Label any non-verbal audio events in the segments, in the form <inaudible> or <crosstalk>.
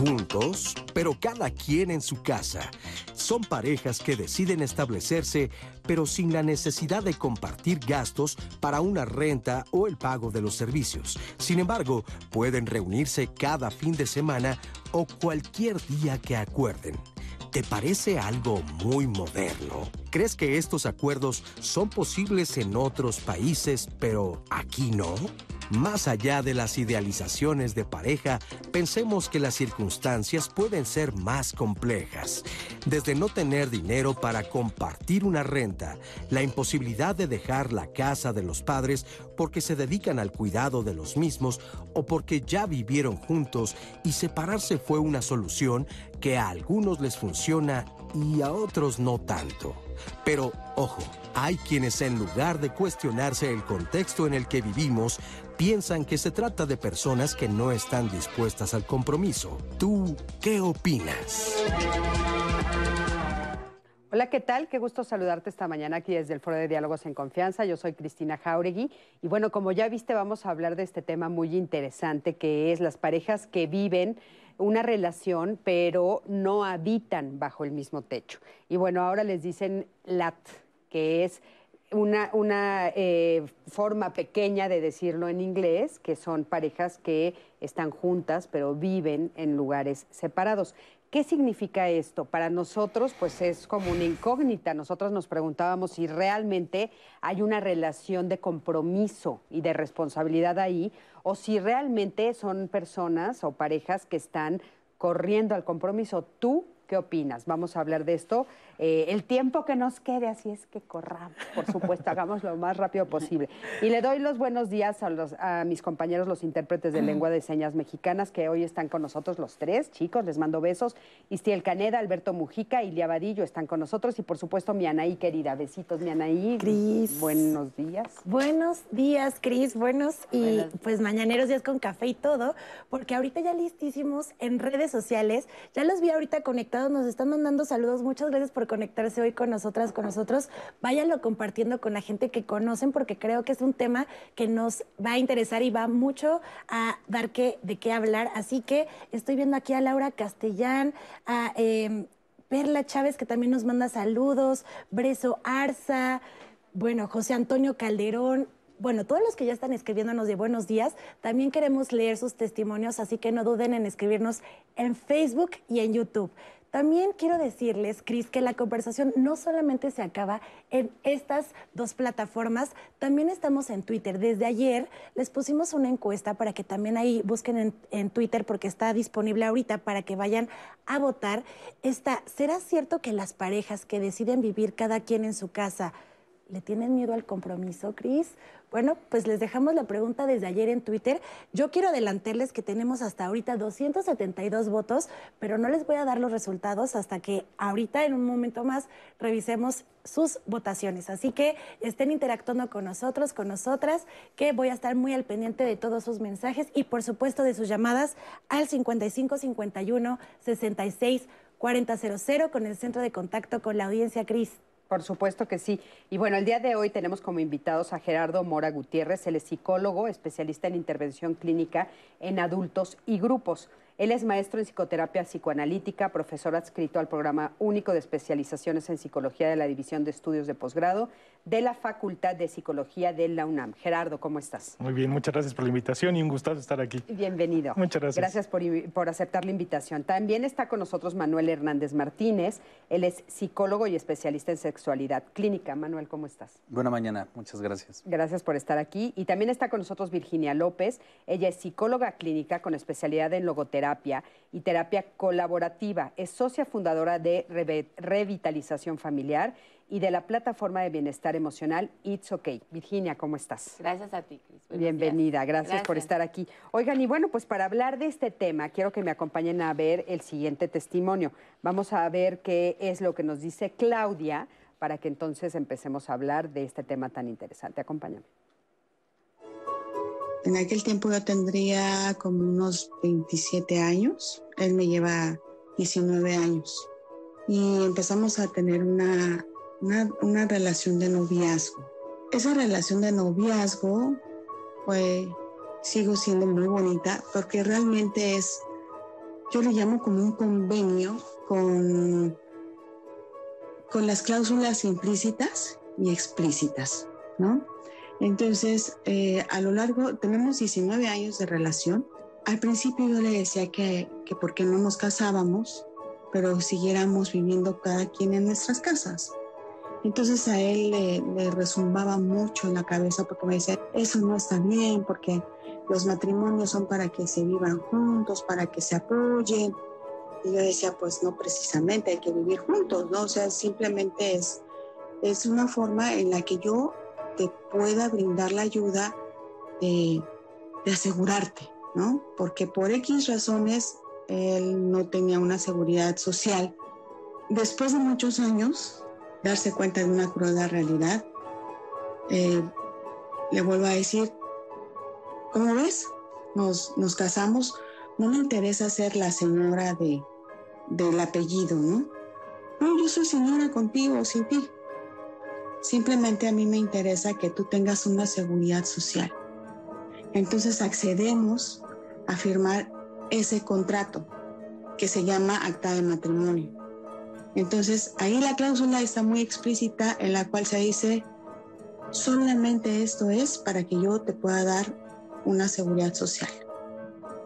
juntos, pero cada quien en su casa. Son parejas que deciden establecerse, pero sin la necesidad de compartir gastos para una renta o el pago de los servicios. Sin embargo, pueden reunirse cada fin de semana o cualquier día que acuerden. ¿Te parece algo muy moderno? ¿Crees que estos acuerdos son posibles en otros países, pero aquí no? Más allá de las idealizaciones de pareja, pensemos que las circunstancias pueden ser más complejas. Desde no tener dinero para compartir una renta, la imposibilidad de dejar la casa de los padres porque se dedican al cuidado de los mismos o porque ya vivieron juntos y separarse fue una solución que a algunos les funciona y a otros no tanto. Pero, ojo, hay quienes en lugar de cuestionarse el contexto en el que vivimos, piensan que se trata de personas que no están dispuestas al compromiso. ¿Tú qué opinas? Hola, ¿qué tal? Qué gusto saludarte esta mañana aquí desde el Foro de Diálogos en Confianza. Yo soy Cristina Jauregui y bueno, como ya viste, vamos a hablar de este tema muy interesante que es las parejas que viven una relación pero no habitan bajo el mismo techo. Y bueno, ahora les dicen LAT, que es una, eh, forma pequeña de decirlo en inglés, que son parejas que están juntas pero viven en lugares separados. ¿Qué significa esto? Para nosotros, pues es como una incógnita. Nosotros nos preguntábamos si realmente hay una relación de compromiso y de responsabilidad ahí, o si realmente son personas o parejas que están corriendo al compromiso. Tú ¿Qué opinas? Vamos a hablar de esto. Eh, el tiempo que nos quede, así es que corramos, por supuesto, <laughs> hagamos lo más rápido posible. Y le doy los buenos días a, los, a mis compañeros, los intérpretes de lengua de señas mexicanas, que hoy están con nosotros los tres, chicos, les mando besos. Istiel Caneda, Alberto Mujica y Vadillo están con nosotros. Y por supuesto, mi Anaí querida. Besitos, mi Anaí. Cris. Buenos días. Buenos días, Cris. Buenos y pues mañaneros días con café y todo, porque ahorita ya listísimos en redes sociales. Ya los vi ahorita conectados nos están mandando saludos. Muchas gracias por conectarse hoy con nosotras, con nosotros. Váyanlo compartiendo con la gente que conocen porque creo que es un tema que nos va a interesar y va mucho a dar que, de qué hablar. Así que estoy viendo aquí a Laura Castellán, a em, Perla Chávez que también nos manda saludos, Breso Arza, bueno, José Antonio Calderón, bueno, todos los que ya están escribiéndonos de buenos días, también queremos leer sus testimonios, así que no duden en escribirnos en Facebook y en YouTube. También quiero decirles, Cris, que la conversación no solamente se acaba en estas dos plataformas, también estamos en Twitter. Desde ayer les pusimos una encuesta para que también ahí busquen en, Twitter porque está disponible ahorita para que vayan a votar. Esta, ¿Será cierto que las parejas que deciden vivir cada quien en su casa le tienen miedo al compromiso, Cris? Bueno, pues les dejamos la pregunta desde ayer en Twitter. Yo quiero adelantarles que tenemos hasta ahorita 272 votos, pero no les voy a dar los resultados hasta que ahorita en un momento más revisemos sus votaciones. Así que estén interactuando con nosotros, con nosotras, que voy a estar muy al pendiente de todos sus mensajes y por supuesto de sus llamadas al 5551 66 4000 con el centro de contacto con la audiencia Cris. Por supuesto que sí. Y bueno, el día de hoy tenemos como invitados a Gerardo Mora Gutiérrez, él es psicólogo, especialista en intervención clínica en adultos y grupos. Él es maestro en psicoterapia psicoanalítica, profesor adscrito al programa único de especializaciones en psicología de la División de Estudios de Posgrado de la Facultad de Psicología de la UNAM. Gerardo, ¿cómo estás? Muy bien, muchas gracias por la invitación y un gustazo estar aquí. Bienvenido. Muchas gracias. Gracias por, por aceptar la invitación. También está con nosotros Manuel Hernández Martínez. Él es psicólogo y especialista en sexualidad clínica. Manuel, ¿cómo estás? Buena mañana, muchas gracias. Gracias por estar aquí. Y también está con nosotros Virginia López. Ella es psicóloga clínica con especialidad en logoterapia y terapia colaborativa. Es socia fundadora de Revitalización Familiar y de la plataforma de bienestar emocional It's Okay. Virginia, ¿cómo estás? Gracias a ti, Cris. Bienvenida, gracias, por estar aquí. Oigan, y bueno, pues para hablar de este tema, quiero que me acompañen a ver el siguiente testimonio. Vamos a ver qué es lo que nos dice Claudia para que entonces empecemos a hablar de este tema tan interesante. Acompáñame. En aquel tiempo yo tendría como unos 27 años, él me lleva 19 años y empezamos a tener una, una, relación de noviazgo. Esa relación de noviazgo fue, sigo siendo muy bonita porque realmente es, yo le llamo como un convenio con, con las cláusulas implícitas y explícitas, ¿no? Entonces, eh, a lo largo, tenemos 19 años de relación. Al principio yo le decía que, que por qué no nos casábamos, pero siguiéramos viviendo cada quien en nuestras casas. Entonces a él le, le, resumbaba mucho en la cabeza porque me decía, eso no está bien, porque los matrimonios son para que se vivan juntos, para que se apoyen. Y yo decía, pues no precisamente, hay que vivir juntos, ¿no? O sea, simplemente es, es una forma en la que yo te pueda brindar la ayuda de, asegurarte, ¿no? Porque por X razones él no tenía una seguridad social. Después de muchos años, darse cuenta de una cruda realidad, eh, le vuelvo a decir, ¿cómo ves? Nos, nos casamos, no me interesa ser la señora de, del apellido, ¿no? No, yo soy señora contigo, sin ti. Simplemente a mí me interesa que tú tengas una seguridad social. Entonces accedemos a firmar ese contrato que se llama acta de matrimonio. Entonces ahí la cláusula está muy explícita en la cual se dice, solamente esto es para que yo te pueda dar una seguridad social.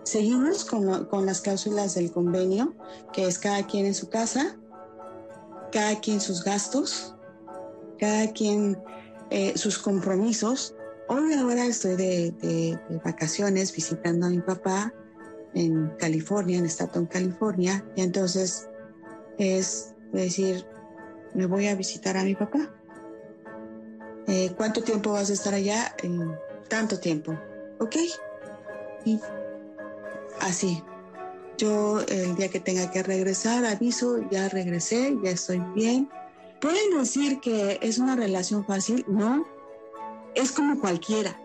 Seguimos con, con las cláusulas del convenio, que es cada quien en su casa, cada quien sus gastos, cada quien eh, sus compromisos. Hoy ahora estoy de, vacaciones visitando a mi papá en California, en Staten, California, y entonces es decir, me voy a visitar a mi papá. Eh, ¿Cuánto tiempo vas a estar allá? tanto tiempo. ¿Ok? Y así. Yo el día que tenga que regresar, aviso, ya regresé, ya estoy bien ¿Pueden decir que es una relación fácil? No, es como cualquiera,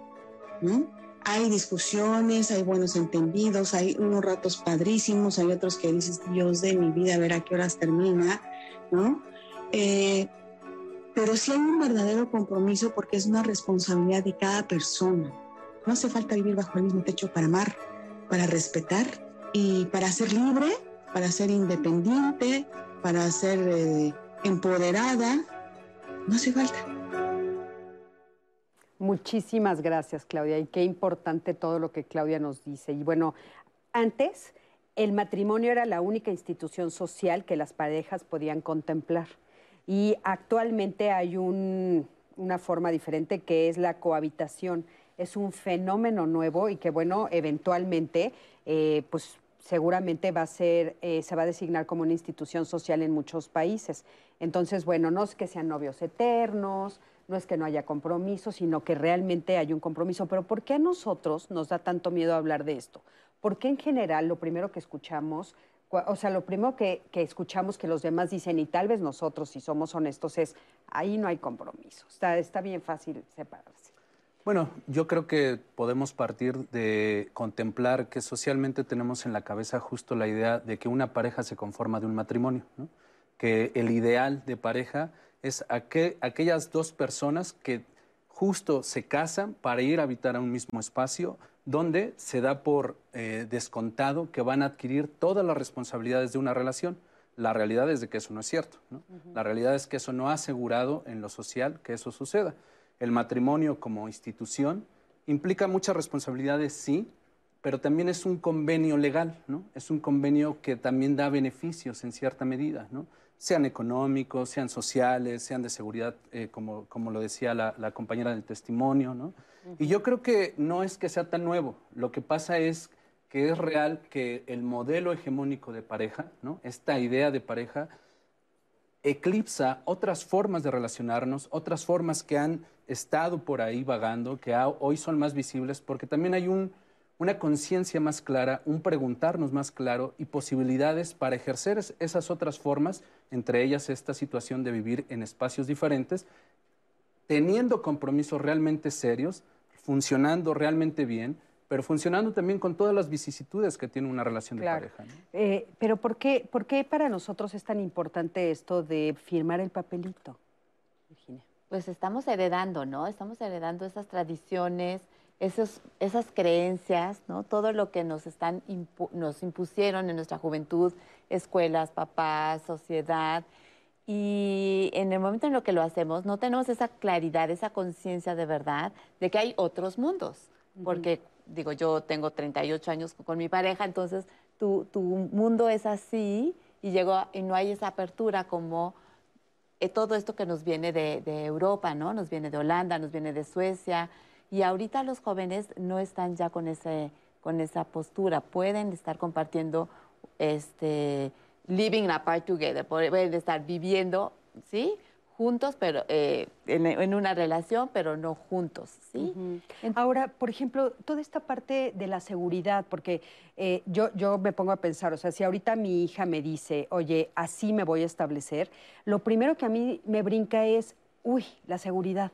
¿no? Hay discusiones, hay buenos entendidos, hay unos ratos padrísimos, hay otros que dices, Dios de mi vida, a ver a qué horas termina, ¿no? Eh, pero sí hay un verdadero compromiso porque es una responsabilidad de cada persona. No hace falta vivir bajo el mismo techo para amar, para respetar y para ser libre, para ser independiente, para ser... Eh, empoderada, no hace falta. Muchísimas gracias, Claudia. Y qué importante todo lo que Claudia nos dice. Y bueno, antes el matrimonio era la única institución social que las parejas podían contemplar. Y actualmente hay una forma diferente que es la cohabitación. Es un fenómeno nuevo y que, bueno, eventualmente, eh, pues seguramente va a ser, eh, se va a designar como una institución social en muchos países. Entonces, bueno, no es que sean novios eternos, no es que no haya compromiso, sino que realmente hay un compromiso. Pero ¿por qué a nosotros nos da tanto miedo hablar de esto? Porque en general lo primero que escuchamos, o sea, lo primero que, escuchamos que los demás dicen, y tal vez nosotros, si somos honestos, es, ahí no hay compromiso, está, está bien fácil separarse. Bueno, yo creo que podemos partir de contemplar que socialmente tenemos en la cabeza justo la idea de que una pareja se conforma de un matrimonio, que el ideal de pareja es aquellas dos personas que justo se casan para ir a habitar a un mismo espacio donde se da por eh, descontado que van a adquirir todas las responsabilidades de una relación. La realidad es de que eso no es cierto. La realidad es que eso no ha asegurado en lo social que eso suceda el matrimonio como institución implica muchas responsabilidades, sí, pero también es un convenio legal, ¿no? Es un convenio que también da beneficios en cierta medida, ¿no? Sean económicos, sean sociales, sean de seguridad, eh, como, como, lo decía la, compañera del testimonio, ¿no? Y yo creo que no es que sea tan nuevo, lo que pasa es que es real que el modelo hegemónico de pareja, ¿no? Esta idea de pareja eclipsa otras formas de relacionarnos, otras formas que han estado por ahí vagando, que hoy son más visibles, porque también hay una conciencia más clara, un preguntarnos más claro y posibilidades para ejercer esas otras formas entre ellas esta situación de vivir en espacios diferentes, teniendo compromisos realmente serios, funcionando realmente bien, pero funcionando también con todas las vicisitudes que tiene una relación de pareja. Eh, pero ¿por qué, ¿por qué para nosotros es tan importante esto de firmar el papelito, Virginia? Pues estamos heredando, ¿no? Estamos heredando esas tradiciones, esos, esas creencias, ¿no? Todo lo que nos, están nos impusieron en nuestra juventud, escuelas, papás, sociedad. Y en el momento en lo que lo hacemos, no tenemos esa claridad, esa conciencia de verdad de que hay otros mundos. Porque digo, yo tengo 38 años con mi pareja, entonces tu, tu mundo es así y, llegó, y no hay esa apertura como eh, todo esto que nos viene de, de, Europa, ¿no? Nos viene de Holanda, nos viene de Suecia. Y ahorita los jóvenes no están ya con, ese, con esa postura, pueden estar compartiendo, este, living apart together, pueden estar viviendo, ¿sí? juntos, pero eh, en, una relación, pero no juntos, ¿sí? Ahora, por ejemplo, toda esta parte de la seguridad, porque eh, yo, yo me pongo a pensar, o sea, si ahorita mi hija me dice, oye, así me voy a establecer, lo primero que a mí me brinca es, uy, la seguridad.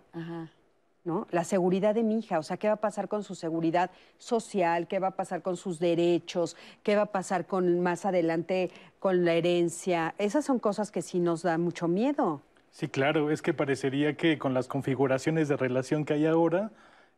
¿No? La seguridad de mi hija, o sea, ¿qué va a pasar con su seguridad social? ¿Qué va a pasar con sus derechos? ¿Qué va a pasar con más adelante con la herencia? Esas son cosas que sí nos dan mucho miedo. Sí, claro, es que parecería que con las configuraciones de relación que hay ahora,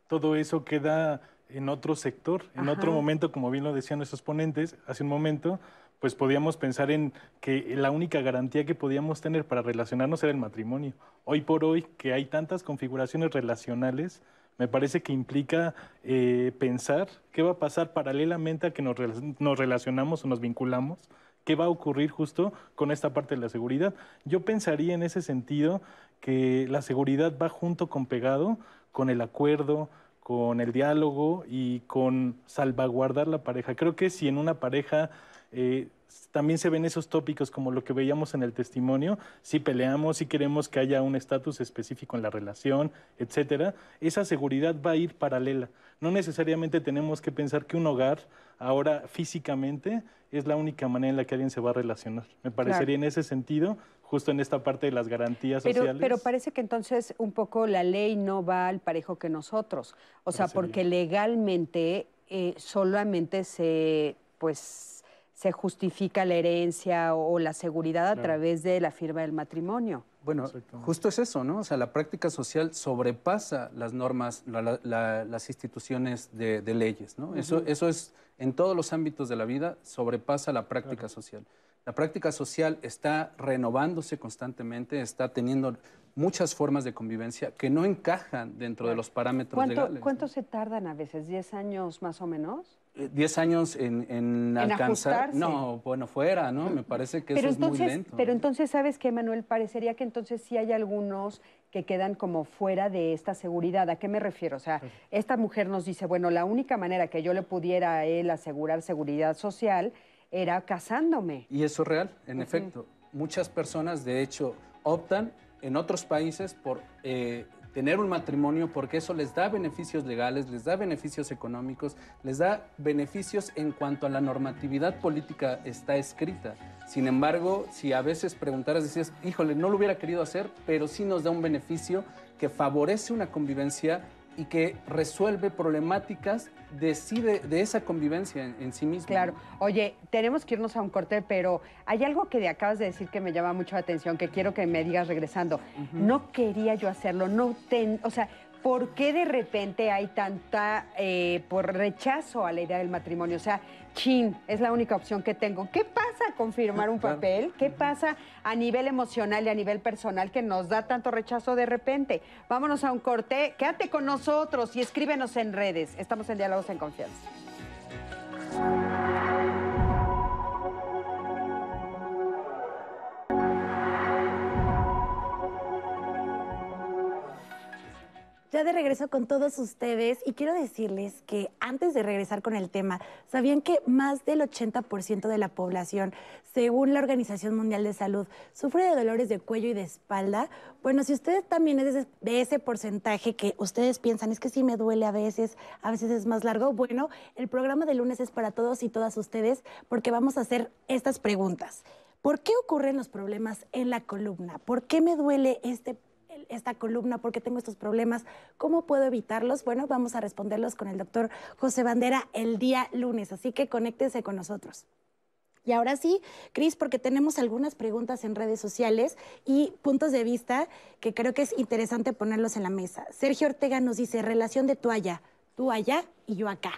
todo eso queda en otro sector, en otro momento, como bien lo decían nuestros ponentes hace un momento, pues podíamos pensar en que la única garantía que podíamos tener para relacionarnos era el matrimonio. Hoy por hoy, que hay tantas configuraciones relacionales, me parece que implica eh, pensar qué va a pasar paralelamente a que nos, nos relacionamos o nos vinculamos qué va a ocurrir justo con esta parte de la seguridad. Yo pensaría en ese sentido que la seguridad va junto con pegado con el acuerdo, con el diálogo y con salvaguardar la pareja. Creo que si en una pareja eh, también se ven esos tópicos como lo que veíamos en el testimonio, si peleamos, si queremos que haya un estatus específico en la relación, etcétera, esa seguridad va a ir paralela. No necesariamente tenemos que pensar que un hogar ahora físicamente es la única manera en la que alguien se va a relacionar. Me parecería en ese sentido, justo en esta parte de las garantías sociales. Pero parece que entonces un poco la ley no va al parejo que nosotros. O sea, porque legalmente eh, solamente se, pues se justifica la herencia o, la seguridad a través de la firma del matrimonio. Bueno, justo es eso, ¿no? O sea, la práctica social sobrepasa las normas, las instituciones de, leyes, ¿no? eso, eso es, en todos los ámbitos de la vida, sobrepasa la práctica social. La práctica social está renovándose constantemente, está teniendo muchas formas de convivencia que no encajan dentro de los parámetros legales. ¿Cuánto se tardan a veces? ¿10 años más o menos? 10 años en, en, alcanzar. No, bueno, fuera, ¿no? Me parece que eso es muy lento. Pero entonces, ¿sabes qué, Manuel? Parecería que entonces sí hay algunos que quedan como fuera de esta seguridad. ¿A qué me refiero? O sea, esta mujer nos dice, bueno, la única manera que yo le pudiera a él asegurar seguridad social era casándome. Y eso es real, en efecto. Muchas personas, de hecho, optan en otros países por eh, tener un matrimonio porque eso les da beneficios legales, les da beneficios económicos, les da beneficios en cuanto a la normatividad política está escrita. Sin embargo, si a veces preguntaras, decías, híjole, no lo hubiera querido hacer, pero sí nos da un beneficio que favorece una convivencia y que resuelve problemáticas de, de, esa convivencia en, sí misma. Claro. Oye, tenemos que irnos a un corte, pero hay algo que acabas de decir que me llama mucho la atención, que quiero que me digas regresando. No quería yo hacerlo, no ten, o sea, ¿por qué de repente hay tanta eh, por rechazo a la idea del matrimonio? O sea, chin, es la única opción que tengo. ¿Qué pasa con firmar un papel? ¿Qué pasa a nivel emocional y a nivel personal que nos da tanto rechazo de repente? Vámonos a un corte, quédate con nosotros y escríbenos en redes. Estamos en Diálogos en Confianza. Ya de regreso con todos ustedes y quiero decirles que antes de regresar con el tema, ¿sabían que más del 80% de la población, según la Organización Mundial de Salud, sufre de dolores de cuello y de espalda? Bueno, si usted también es de ese porcentaje que ustedes piensan, es que sí me duele a veces, a veces es más largo, bueno, el programa de lunes es para todos y todas ustedes porque vamos a hacer estas preguntas. ¿Por qué ocurren los problemas en la columna? ¿Por qué me duele este esta columna, por qué tengo estos problemas, cómo puedo evitarlos. Bueno, vamos a responderlos con el doctor José Bandera el día lunes, así que conéctense con nosotros. Y ahora sí, Cris, porque tenemos algunas preguntas en redes sociales y puntos de vista que creo que es interesante ponerlos en la mesa. Sergio Ortega nos dice, relación de toalla, tú allá y yo acá.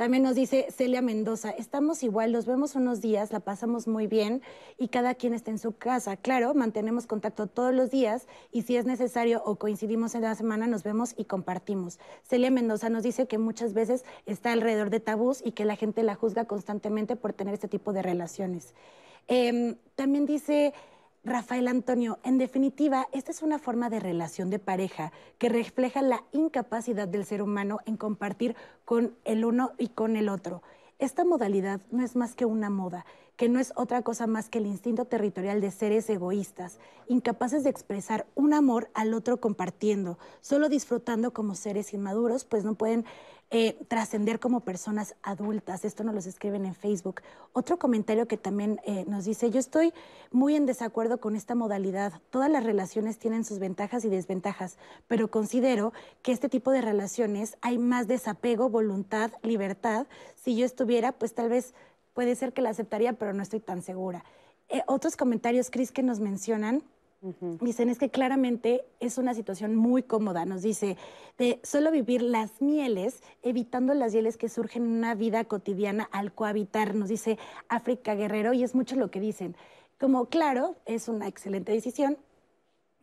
También nos dice Celia Mendoza, estamos igual, los vemos unos días, la pasamos muy bien y cada quien está en su casa. Claro, mantenemos contacto todos los días y si es necesario o coincidimos en la semana, nos vemos y compartimos. Celia Mendoza nos dice que muchas veces está alrededor de tabús y que la gente la juzga constantemente por tener este tipo de relaciones. Em, también dice Rafael Antonio, en definitiva, esta es una forma de relación de pareja que refleja la incapacidad del ser humano en compartir con el uno y con el otro. Esta modalidad no es más que una moda, que no es otra cosa más que el instinto territorial de seres egoístas, incapaces de expresar un amor al otro compartiendo, solo disfrutando como seres inmaduros, pues no pueden eh, trascender como personas adultas. Esto nos lo escriben en Facebook. Otro comentario que también eh, nos dice, yo estoy muy en desacuerdo con esta modalidad. Todas las relaciones tienen sus ventajas y desventajas, pero considero que este tipo de relaciones hay más desapego, voluntad, libertad. Si yo estuviera, pues tal vez puede ser que la aceptaría, pero no estoy tan segura. Eh, otros comentarios, Cris, que nos mencionan Dicen, es que claramente es una situación muy cómoda, nos dice, de solo vivir las mieles, evitando las hieles que surgen en una vida cotidiana al cohabitar, nos dice África Guerrero, y es mucho lo que dicen. Como, claro, es una excelente decisión,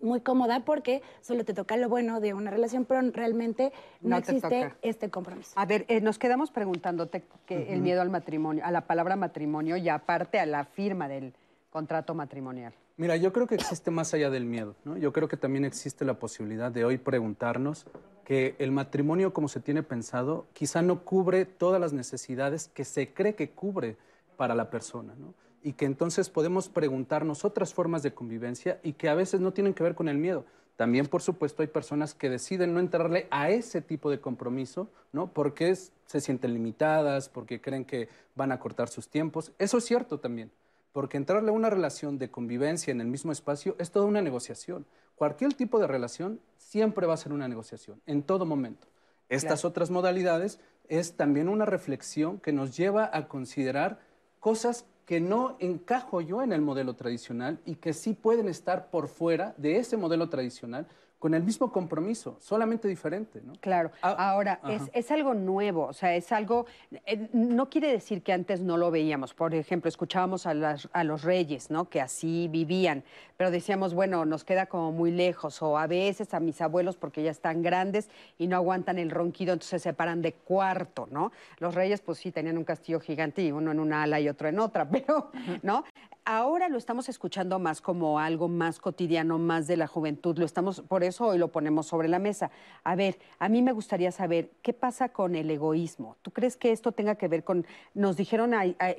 muy cómoda porque solo te toca lo bueno de una relación, pero realmente no, existe este compromiso. A ver, eh, nos quedamos preguntándote que el miedo al matrimonio, a la palabra matrimonio y aparte a la firma del contrato matrimonial. Mira, yo creo que existe más allá del miedo, ¿no? Yo creo que también existe la posibilidad de hoy preguntarnos que el matrimonio como se tiene pensado quizá no cubre todas las necesidades que se cree que cubre para la persona, ¿no? Y que entonces podemos preguntarnos otras formas de convivencia y que a veces no tienen que ver con el miedo. También, por supuesto, hay personas que deciden no entrarle a ese tipo de compromiso, ¿no? Porque se sienten limitadas, porque creen que van a cortar sus tiempos. Eso es cierto también porque entrarle a una relación de convivencia en el mismo espacio es toda una negociación. Cualquier tipo de relación siempre va a ser una negociación, en todo momento. Estas otras modalidades es también una reflexión que nos lleva a considerar cosas que no encajo yo en el modelo tradicional y que sí pueden estar por fuera de ese modelo tradicional, con el mismo compromiso, solamente diferente, ¿no? Claro. Ah, Ahora, es, algo nuevo, o sea, es algo, eh, no quiere decir que antes no lo veíamos. Por ejemplo, escuchábamos a, a, los reyes, ¿no? Que así vivían, pero decíamos, bueno, nos queda como muy lejos, o a veces a mis abuelos porque ya están grandes y no aguantan el ronquido, entonces se separan de cuarto, ¿no? Los reyes, pues sí, tenían un castillo gigante y uno en una ala y otro en otra, <laughs> pero, ¿no? Ahora lo estamos escuchando más como algo más cotidiano, más de la juventud, lo estamos, por eso hoy lo ponemos sobre la mesa. A ver, a mí me gustaría saber qué pasa con el egoísmo. ¿Tú crees que esto tenga que ver con, nos dijeron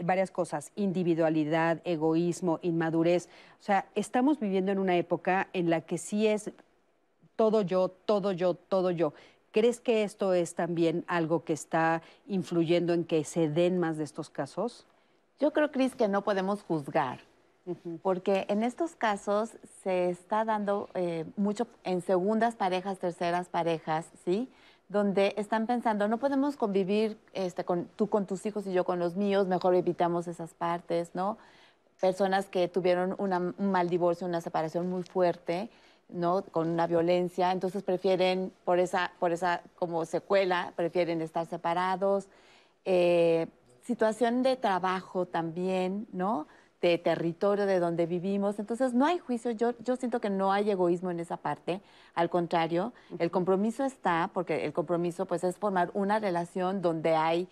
varias cosas, individualidad, egoísmo, inmadurez? O sea, estamos viviendo en una época en la que sí es todo yo, todo yo, todo yo. ¿Crees que esto es también algo que está influyendo en que se den más de estos casos? Yo creo, Cris, que no podemos juzgar porque en estos casos se está dando eh, mucho en segundas parejas, terceras parejas, ¿sí? Donde están pensando, no podemos convivir este, con, tú con tus hijos y yo con los míos, mejor evitamos esas partes, ¿no? Personas que tuvieron un mal divorcio, una separación muy fuerte, ¿no? Con una violencia, entonces prefieren, por esa, por esa como secuela, prefieren estar separados. Eh, situación de trabajo también, ¿no? de territorio de donde vivimos. Entonces, no hay juicio. Yo, yo siento que no hay egoísmo en esa parte. Al contrario, el compromiso está, porque el compromiso pues es formar una relación donde hay,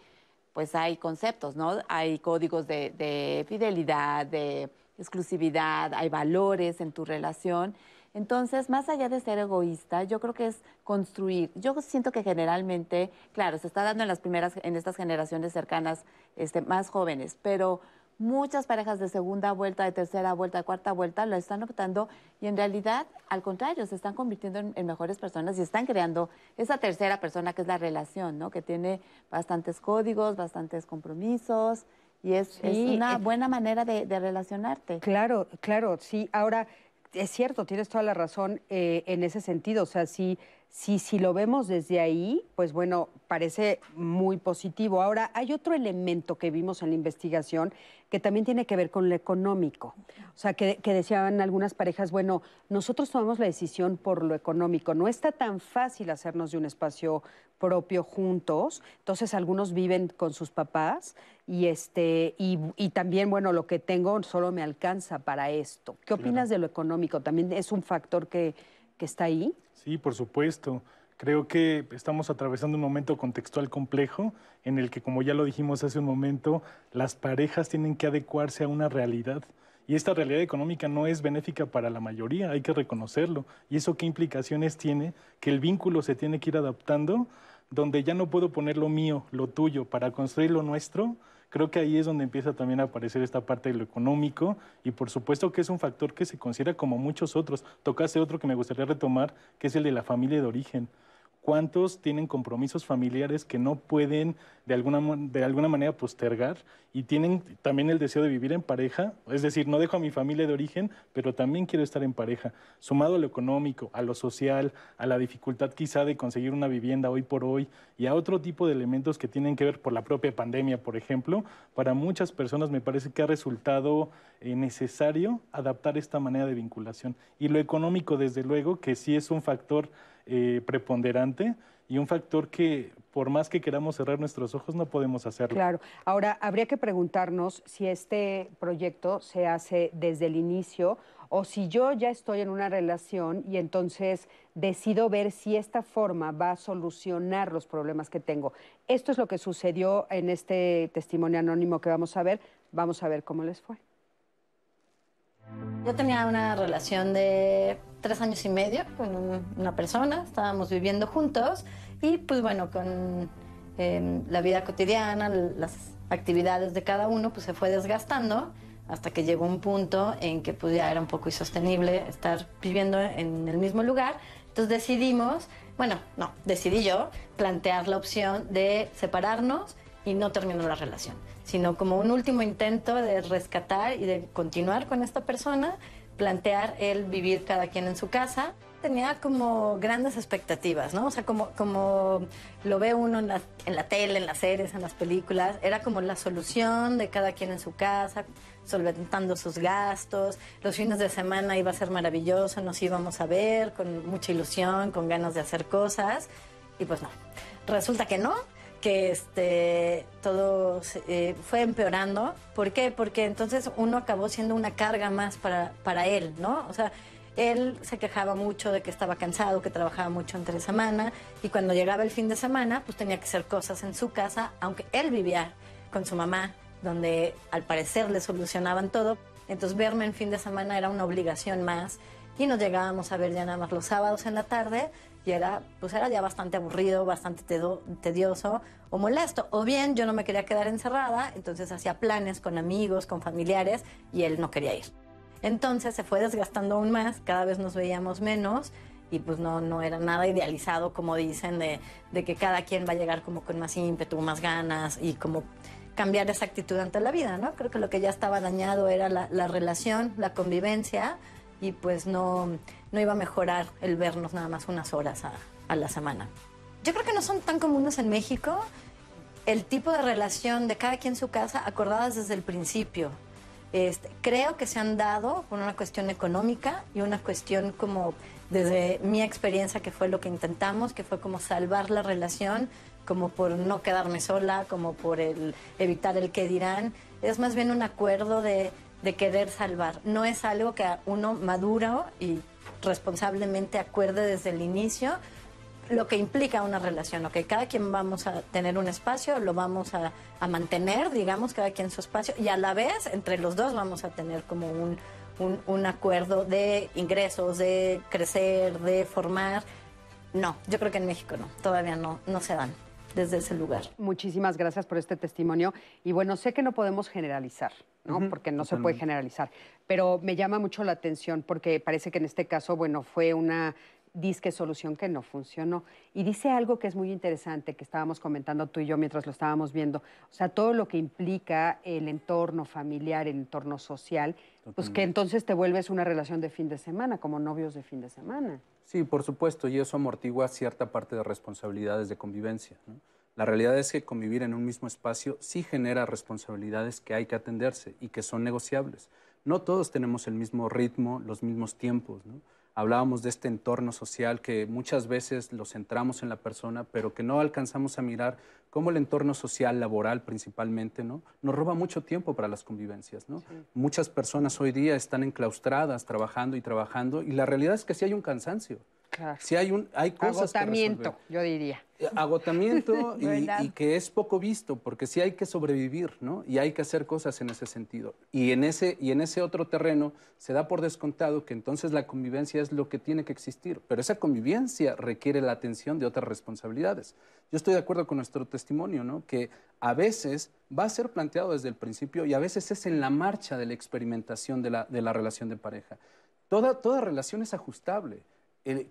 pues hay conceptos, ¿no? Hay códigos de, de fidelidad, de exclusividad, hay valores en tu relación. Entonces, más allá de ser egoísta, yo creo que es construir. Yo siento que generalmente, claro, se está dando en las primeras, en estas generaciones cercanas, este, más jóvenes, pero Muchas parejas de segunda vuelta, de tercera vuelta, de cuarta vuelta lo están optando y en realidad, al contrario, se están convirtiendo en, mejores personas y están creando esa tercera persona que es la relación, ¿no? Que tiene bastantes códigos, bastantes compromisos y es, una eh, buena manera de, relacionarte. Claro, claro, sí. Ahora, es cierto, tienes toda la razón eh, en ese sentido. O sea, si, si, si lo vemos desde ahí, pues bueno, parece muy positivo. Ahora, hay otro elemento que vimos en la investigación que también tiene que ver con lo económico. O sea, que, decían algunas parejas, bueno, nosotros tomamos la decisión por lo económico. No está tan fácil hacernos de un espacio propio juntos. Entonces, algunos viven con sus papás y, este, y, también, bueno, lo que tengo solo me alcanza para esto. ¿Qué opinas de lo económico? ¿También es un factor que, que está ahí? Sí, por supuesto. Creo que estamos atravesando un momento contextual complejo en el que, como ya lo dijimos hace un momento, las parejas tienen que adecuarse a una realidad. Y esta realidad económica no es benéfica para la mayoría, hay que reconocerlo. ¿Y eso qué implicaciones tiene? Que el vínculo se tiene que ir adaptando, donde ya no puedo poner lo mío, lo tuyo, para construir lo nuestro, Creo que ahí es donde empieza también a aparecer esta parte de lo económico y por supuesto que es un factor que se considera como muchos otros. Tocaste otro que me gustaría retomar, que es el de la familia de origen. ¿Cuántos tienen compromisos familiares que no pueden de alguna, de alguna manera postergar y tienen también el deseo de vivir en pareja? Es decir, no dejo a mi familia de origen, pero también quiero estar en pareja. Sumado a lo económico, a lo social, a la dificultad quizá de conseguir una vivienda hoy por hoy y a otro tipo de elementos que tienen que ver por la propia pandemia, por ejemplo, para muchas personas me parece que ha resultado eh, necesario adaptar esta manera de vinculación. Y lo económico, desde luego, que sí es un factor eh, preponderante y un factor que por más que queramos cerrar nuestros ojos no podemos hacerlo. Claro. Ahora, habría que preguntarnos si este proyecto se hace desde el inicio o si yo ya estoy en una relación y entonces decido ver si esta forma va a solucionar los problemas que tengo. Esto es lo que sucedió en este testimonio anónimo que vamos a ver. Vamos a ver cómo les fue. Yo tenía una relación de tres años y medio con una persona, estábamos viviendo juntos y pues bueno, con em, la vida cotidiana, las actividades de cada uno, pues se fue desgastando hasta que llegó un punto en que pues ya era un poco insostenible estar viviendo en el mismo lugar. Entonces decidimos, bueno, no, decidí yo plantear la opción de separarnos y no terminar la relación, sino como un último intento de rescatar y de continuar con esta persona plantear el vivir cada quien en su casa. Tenía como grandes expectativas, ¿no? O sea, como, como lo ve uno en la, en la tele, en las series, en las películas, era como la solución de cada quien en su casa, solventando sus gastos. Los fines de semana iba a ser maravilloso, nos íbamos a ver con mucha ilusión, con ganas de hacer cosas. Y pues no, resulta que no, que este, todo eh, fue empeorando. ¿Por qué? Porque entonces uno acabó siendo una carga más para, para él, ¿no? O sea, él se quejaba mucho de que estaba cansado, que trabajaba mucho entre semana y cuando llegaba el fin de semana, pues tenía que hacer cosas en su casa, aunque él vivía con su mamá, donde al parecer le solucionaban todo. Entonces verme en fin de semana era una obligación más y nos llegábamos a ver ya nada más los sábados en la tarde y era, pues era ya bastante aburrido, bastante tedioso o molesto. O bien yo no me quería quedar encerrada, entonces hacía planes con amigos, con familiares y él no quería ir. Entonces se fue desgastando aún más, cada vez nos veíamos menos y pues no, no era nada idealizado como dicen de, de que cada quien va a llegar como con más ímpetu, más ganas y como cambiar esa actitud ante la vida, ¿no? Creo que lo que ya estaba dañado era la, la relación, la convivencia y pues no, no iba a mejorar el vernos nada más unas horas a, la semana. Yo creo que no son tan comunes en México el tipo de relación de cada quien en su casa acordadas desde el principio. Este, creo que se han dado por una cuestión económica y una cuestión como desde mi experiencia que fue lo que intentamos, que fue como salvar la relación, como por no quedarme sola, como por el, evitar el que dirán. Es más bien un acuerdo de, de querer salvar. No es algo que uno maduro y responsablemente acuerde desde el inicio lo que implica una relación, ok, cada quien vamos a tener un espacio, lo vamos a, mantener, digamos, cada quien su espacio, y a la vez entre los dos vamos a tener como un, un, acuerdo de ingresos, de crecer, de formar. No, yo creo que en México no, todavía no, no se dan desde ese lugar. Muchísimas gracias por este testimonio. Y bueno, sé que no podemos generalizar, ¿no? porque no se puede generalizar, pero me llama mucho la atención porque parece que en este caso, bueno, fue una disque solución que no funcionó. Y dice algo que es muy interesante, que estábamos comentando tú y yo mientras lo estábamos viendo. O sea, todo lo que implica el entorno familiar, el entorno social, pues que entonces te vuelves una relación de fin de semana, como novios de fin de semana. Sí, por supuesto, y eso amortigua cierta parte de responsabilidades de convivencia. La realidad es que convivir en un mismo espacio sí genera responsabilidades que hay que atenderse y que son negociables. No todos tenemos el mismo ritmo, los mismos tiempos. ¿no? hablábamos de este entorno social que muchas veces lo centramos en la persona, pero que no alcanzamos a mirar cómo el entorno social, laboral principalmente, ¿no? nos roba mucho tiempo para las convivencias. ¿no? Muchas personas hoy día están enclaustradas trabajando y trabajando y la realidad es que sí hay un cansancio. Si hay, un, hay cosas Agotamiento, yo diría. Eh, agotamiento <laughs> y, que es poco visto, porque sí hay que sobrevivir, ¿no? Y hay que hacer cosas en ese sentido. Y en ese, y en ese otro terreno se da por descontado que entonces la convivencia es lo que tiene que existir, pero esa convivencia requiere la atención de otras responsabilidades. Yo estoy de acuerdo con nuestro testimonio, ¿no? Que a veces va a ser planteado desde el principio y a veces es en la marcha de la experimentación de la, de la relación de pareja. Toda, toda relación es ajustable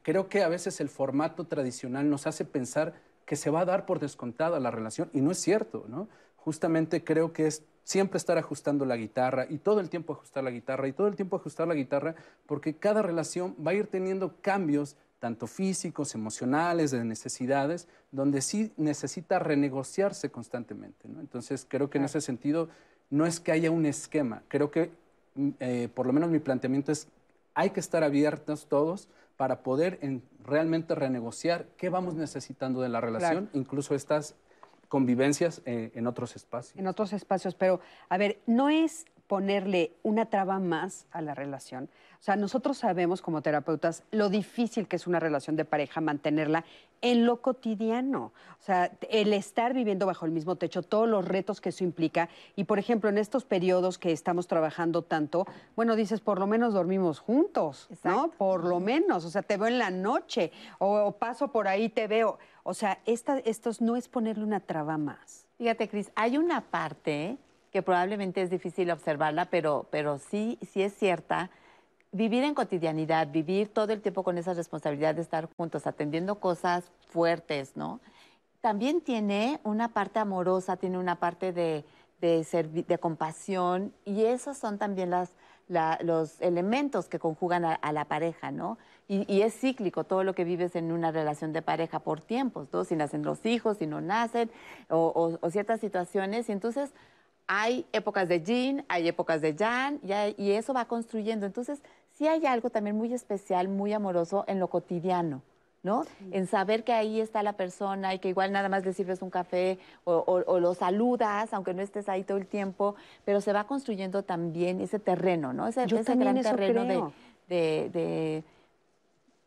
creo que a veces el formato tradicional nos hace pensar que se va a dar por descontada la relación y no es cierto, ¿no? Justamente creo que es siempre estar ajustando la guitarra y todo el tiempo ajustar la guitarra y todo el tiempo ajustar la guitarra porque cada relación va a ir teniendo cambios tanto físicos, emocionales, de necesidades, donde sí necesita renegociarse constantemente. ¿no? Entonces creo que en ese sentido no es que haya un esquema, creo que mm, eh, por lo menos mi planteamiento es hay que estar abiertos todos para poder realmente renegociar qué vamos necesitando de la relación, incluso estas convivencias eh, en otros espacios. En otros espacios, pero a ver, no es ponerle una traba más a la relación. O sea, nosotros sabemos como terapeutas lo difícil que es una relación de pareja mantenerla en lo cotidiano. O sea, el estar viviendo bajo el mismo techo, todos los retos que eso implica. Y por ejemplo, en estos periodos que estamos trabajando tanto, bueno, dices, por lo menos dormimos juntos, ¿no? Por lo menos. O sea, te veo en la noche o, paso por ahí, te veo. O sea, esta, esto no es ponerle una traba más. Fíjate, Cris, hay una parte que probablemente es difícil observarla, pero, pero sí, sí es cierta. Vivir en cotidianidad, vivir todo el tiempo con esa responsabilidad de estar juntos, atendiendo cosas fuertes, ¿no? También tiene una parte amorosa, tiene una parte de, de, de compasión y esos son también los elementos que conjugan a, la pareja, ¿no? Y, es cíclico todo lo que vives en una relación de pareja por tiempos, ¿no? Si nacen los hijos, si no nacen, o ciertas situaciones. Y entonces hay épocas de yin, hay épocas de yang, y, eso va construyendo. Entonces, sí hay algo también muy especial, muy amoroso en lo cotidiano. ¿no? En saber que ahí está la persona y que igual nada más le sirves un café o, lo saludas, aunque no estés ahí todo el tiempo, pero se va construyendo también ese terreno, ¿no? Ese, gran terreno de,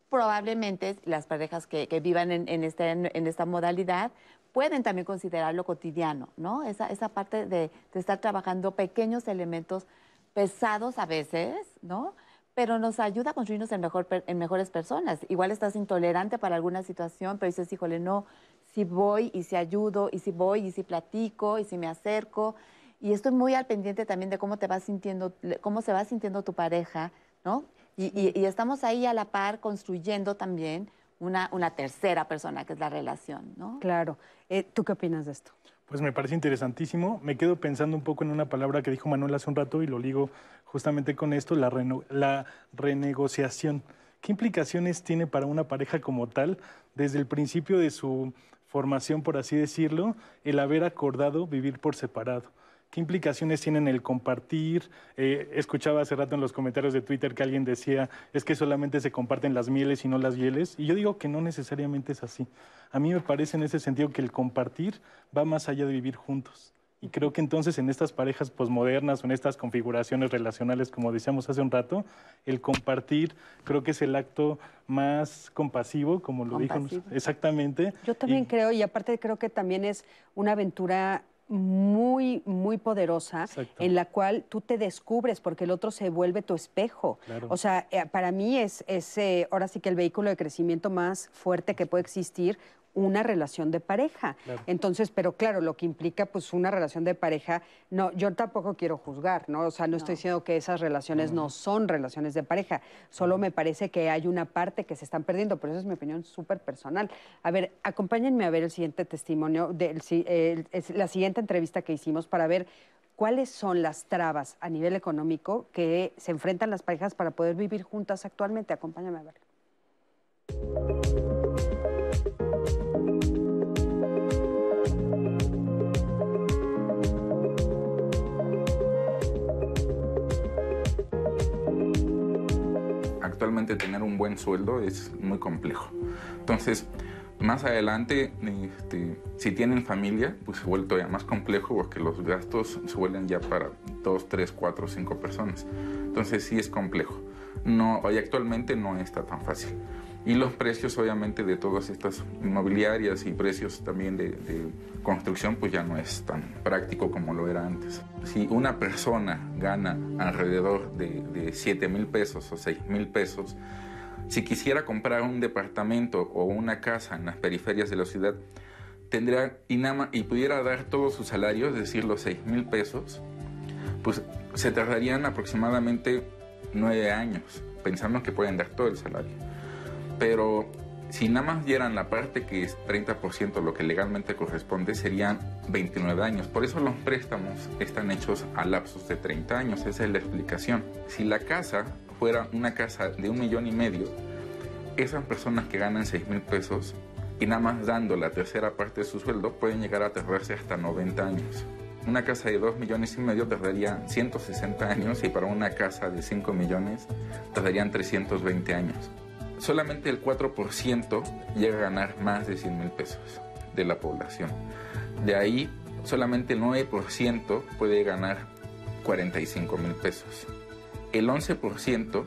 probablemente las parejas que, vivan en, este, en, esta modalidad pueden también considerar lo cotidiano, ¿no? Esa, esa parte de, estar trabajando pequeños elementos pesados a veces, ¿no? Pero nos ayuda a construirnos en, mejor, en mejores personas. Igual estás intolerante para alguna situación, pero dices, híjole, no, si voy y si ayudo, y si voy y si platico, y si me acerco. Y estoy muy al pendiente también de cómo te vas sintiendo, cómo se va sintiendo tu pareja, ¿no? Y, y estamos ahí a la par construyendo también una, una tercera persona, que es la relación, ¿no? Claro. Eh, ¿Tú qué opinas de esto? Pues me parece interesantísimo. Me quedo pensando un poco en una palabra que dijo Manuel hace un rato y lo ligo justamente con esto, la, la renegociación. ¿Qué implicaciones tiene para una pareja como tal, desde el principio de su formación, por así decirlo, el haber acordado vivir por separado? ¿Qué implicaciones tienen el compartir? Eh, escuchaba hace rato en los comentarios de Twitter que alguien decía, es que solamente se comparten las mieles y no las hieles. Y yo digo que no necesariamente es así. A mí me parece en ese sentido que el compartir va más allá de vivir juntos. Y creo que entonces en estas parejas posmodernas o en estas configuraciones relacionales, como decíamos hace un rato, el compartir creo que es el acto más compasivo, como lo dijo exactamente. Yo también creo, y aparte creo que también es una aventura muy, muy poderosa en la cual tú te descubres porque el otro se vuelve tu espejo. O sea, eh, para mí es, es eh, ahora sí que el vehículo de crecimiento más fuerte que puede existir una relación de pareja. Entonces, pero claro, lo que implica pues una relación de pareja, no, yo tampoco quiero juzgar, ¿no? O sea, no, estoy diciendo que esas relaciones no. son relaciones de pareja, solo me parece que hay una parte que se están perdiendo, pero eso es mi opinión súper personal. A ver, acompáñenme a ver el siguiente testimonio, de la siguiente entrevista que hicimos para ver cuáles son las trabas a nivel económico que se enfrentan las parejas para poder vivir juntas actualmente. Acompáñame a ver. Actualmente tener un buen sueldo es muy complejo. Entonces, más adelante, este, si tienen familia, pues se vuelve todavía más complejo porque los gastos se vuelven ya para dos, tres, cuatro, cinco personas. Entonces sí es complejo. No, hoy actualmente no está tan fácil. Y los precios obviamente de todas estas inmobiliarias y precios también de, construcción pues ya no es tan práctico como lo era antes. Si una persona gana alrededor de, de 7 mil pesos o 6 mil pesos, si quisiera comprar un departamento o una casa en las periferias de la ciudad, tendría y pudiera dar todo su salario, es decir, los 6 mil pesos, pues se tardarían aproximadamente 9 años, pensando que pueden dar todo el salario. Pero si nada más dieran la parte que es 30% lo que legalmente corresponde, serían 29 años. Por eso los préstamos están hechos a lapsos de 30 años. Esa es la explicación. Si la casa fuera una casa de un millón y medio, esas personas que ganan 6 mil pesos y nada más dando la tercera parte de su sueldo pueden llegar a tardarse hasta 90 años. Una casa de 2 millones y medio tardaría 160 años y para una casa de 5 millones tardarían 320 años solamente el 4% llega a ganar más de 100 mil pesos de la población. De ahí, solamente el 9% puede ganar 45 mil pesos. El 11%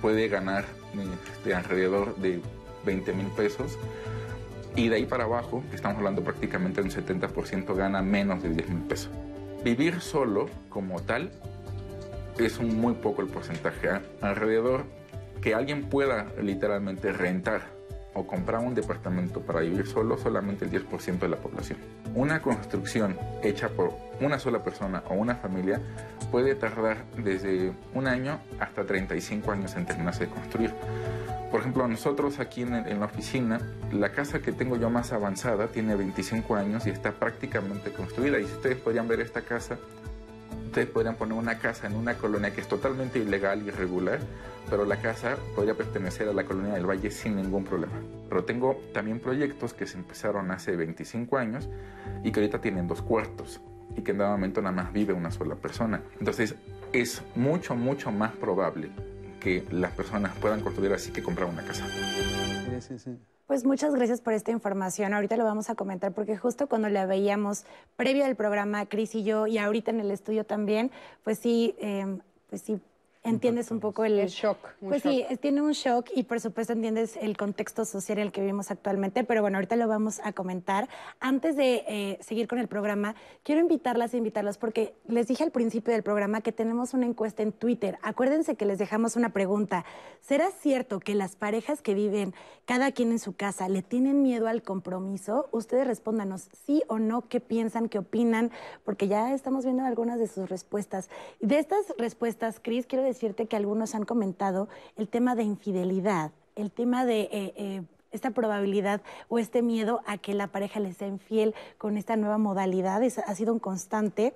puede ganar de este, alrededor de 20 mil pesos. Y de ahí para abajo, estamos hablando prácticamente un 70%, gana menos de 10 mil pesos. Vivir solo como tal es un muy poco el porcentaje. Alrededor que alguien pueda literalmente rentar o comprar un departamento para vivir solo solamente el 10% de la población. Una construcción hecha por una sola persona o una familia puede tardar desde un año hasta 35 años en terminarse de construir. Por ejemplo, nosotros aquí en, la oficina, la casa que tengo yo más avanzada tiene 25 años y está prácticamente construida. Y si ustedes podrían ver esta casa, ustedes podrían poner una casa en una colonia que es totalmente ilegal y irregular, pero la casa podría pertenecer a la colonia del Valle sin ningún problema. Pero tengo también proyectos que se empezaron hace 25 años y que ahorita tienen dos cuartos y que en dado momento nada más vive una sola persona. Entonces es mucho, mucho más probable que las personas puedan construir así que comprar una casa. Sí, sí, sí. Pues muchas gracias por esta información. Ahorita lo vamos a comentar porque justo cuando la veíamos previo al programa, Cris y yo, y ahorita en el estudio también, pues sí, eh, pues sí entiendes un poco el, shock. Pues sí, tiene un shock y por supuesto entiendes el contexto social en el que vivimos actualmente, pero bueno, ahorita lo vamos a comentar. Antes de eh, seguir con el programa, quiero invitarlas e invitarlas porque les dije al principio del programa que tenemos una encuesta en Twitter. Acuérdense que les dejamos una pregunta. ¿Será cierto que las parejas que viven cada quien en su casa le tienen miedo al compromiso? Ustedes respóndanos sí o no, qué piensan, qué opinan, porque ya estamos viendo algunas de sus respuestas. De estas respuestas, Cris, quiero decir decirte que algunos han comentado el tema de infidelidad, el tema de eh, eh, esta probabilidad o este miedo a que la pareja les sea infiel con esta nueva modalidad. ha sido un constante.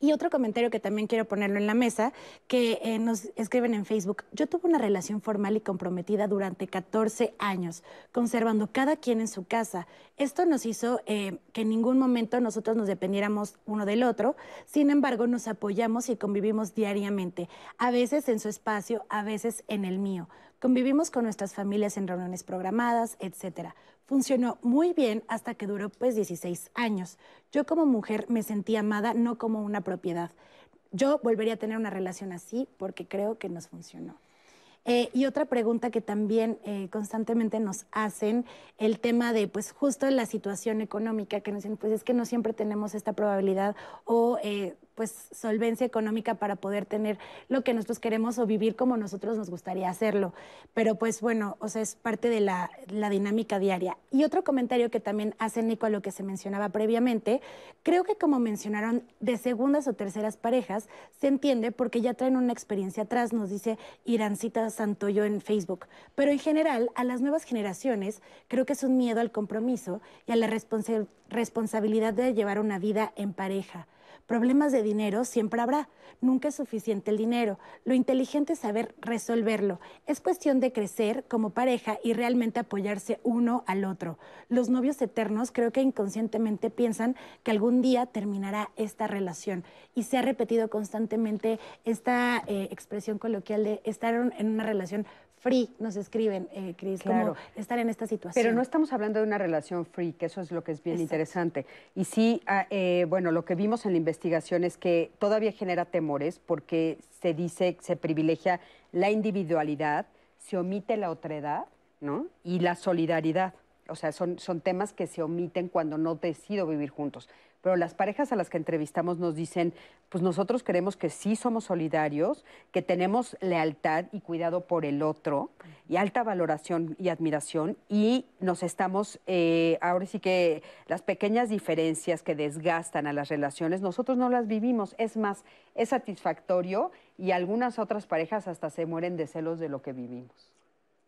Y otro comentario que también quiero ponerlo en la mesa, que eh, nos escriben en Facebook. Yo tuve una relación formal y comprometida durante 14 años, conservando cada quien en su casa. Esto nos hizo eh, que en ningún momento nosotros nos dependiéramos uno del otro. Sin embargo, nos apoyamos y convivimos diariamente, a veces en su espacio, a veces en el mío. Convivimos con nuestras familias en reuniones programadas, etcétera. Funcionó muy bien hasta que duró pues 16 años. Yo como mujer me sentí amada no como una propiedad. Yo volvería a tener una relación así porque creo que nos funcionó. Eh, y otra pregunta que también eh, constantemente nos hacen, el tema de, pues justo la situación económica, que nos dicen, pues es que no siempre tenemos esta probabilidad o eh, pues solvencia económica para poder tener lo que nosotros queremos o vivir como nosotros nos gustaría hacerlo. Pero pues bueno, o sea, es parte de la, la dinámica diaria. Y otro comentario que también hace Nico a lo que se mencionaba previamente, creo que como mencionaron de segundas o terceras parejas, se entiende porque ya traen una experiencia atrás, nos dice Irancita Santoyo en Facebook. Pero en general, a las nuevas generaciones, creo que es un miedo al compromiso y a la responsabilidad de llevar una vida en pareja. Problemas de dinero siempre habrá, nunca es suficiente el dinero. Lo inteligente es saber resolverlo. Es cuestión de crecer como pareja y realmente apoyarse uno al otro. Los novios eternos creo que inconscientemente piensan que algún día terminará esta relación y se ha repetido constantemente esta eh, expresión coloquial de estar en una relación free, nos escriben, eh, Cris, como estar en esta situación. Pero no estamos hablando de una relación free, que eso es lo que es bien interesante. Y sí, ah, eh, bueno, lo que vimos en la investigación es que todavía genera temores porque se dice, se privilegia la individualidad, se omite la otredad, ¿no? Y la solidaridad. O sea, son, son temas que se omiten cuando no decido vivir juntos pero las parejas a las que entrevistamos nos dicen, pues nosotros creemos que sí somos solidarios, que tenemos lealtad y cuidado por el otro y alta valoración y admiración y nos estamos, eh, ahora sí que las pequeñas diferencias que desgastan a las relaciones, nosotros no las vivimos, es más, es satisfactorio y algunas otras parejas hasta se mueren de celos de lo que vivimos.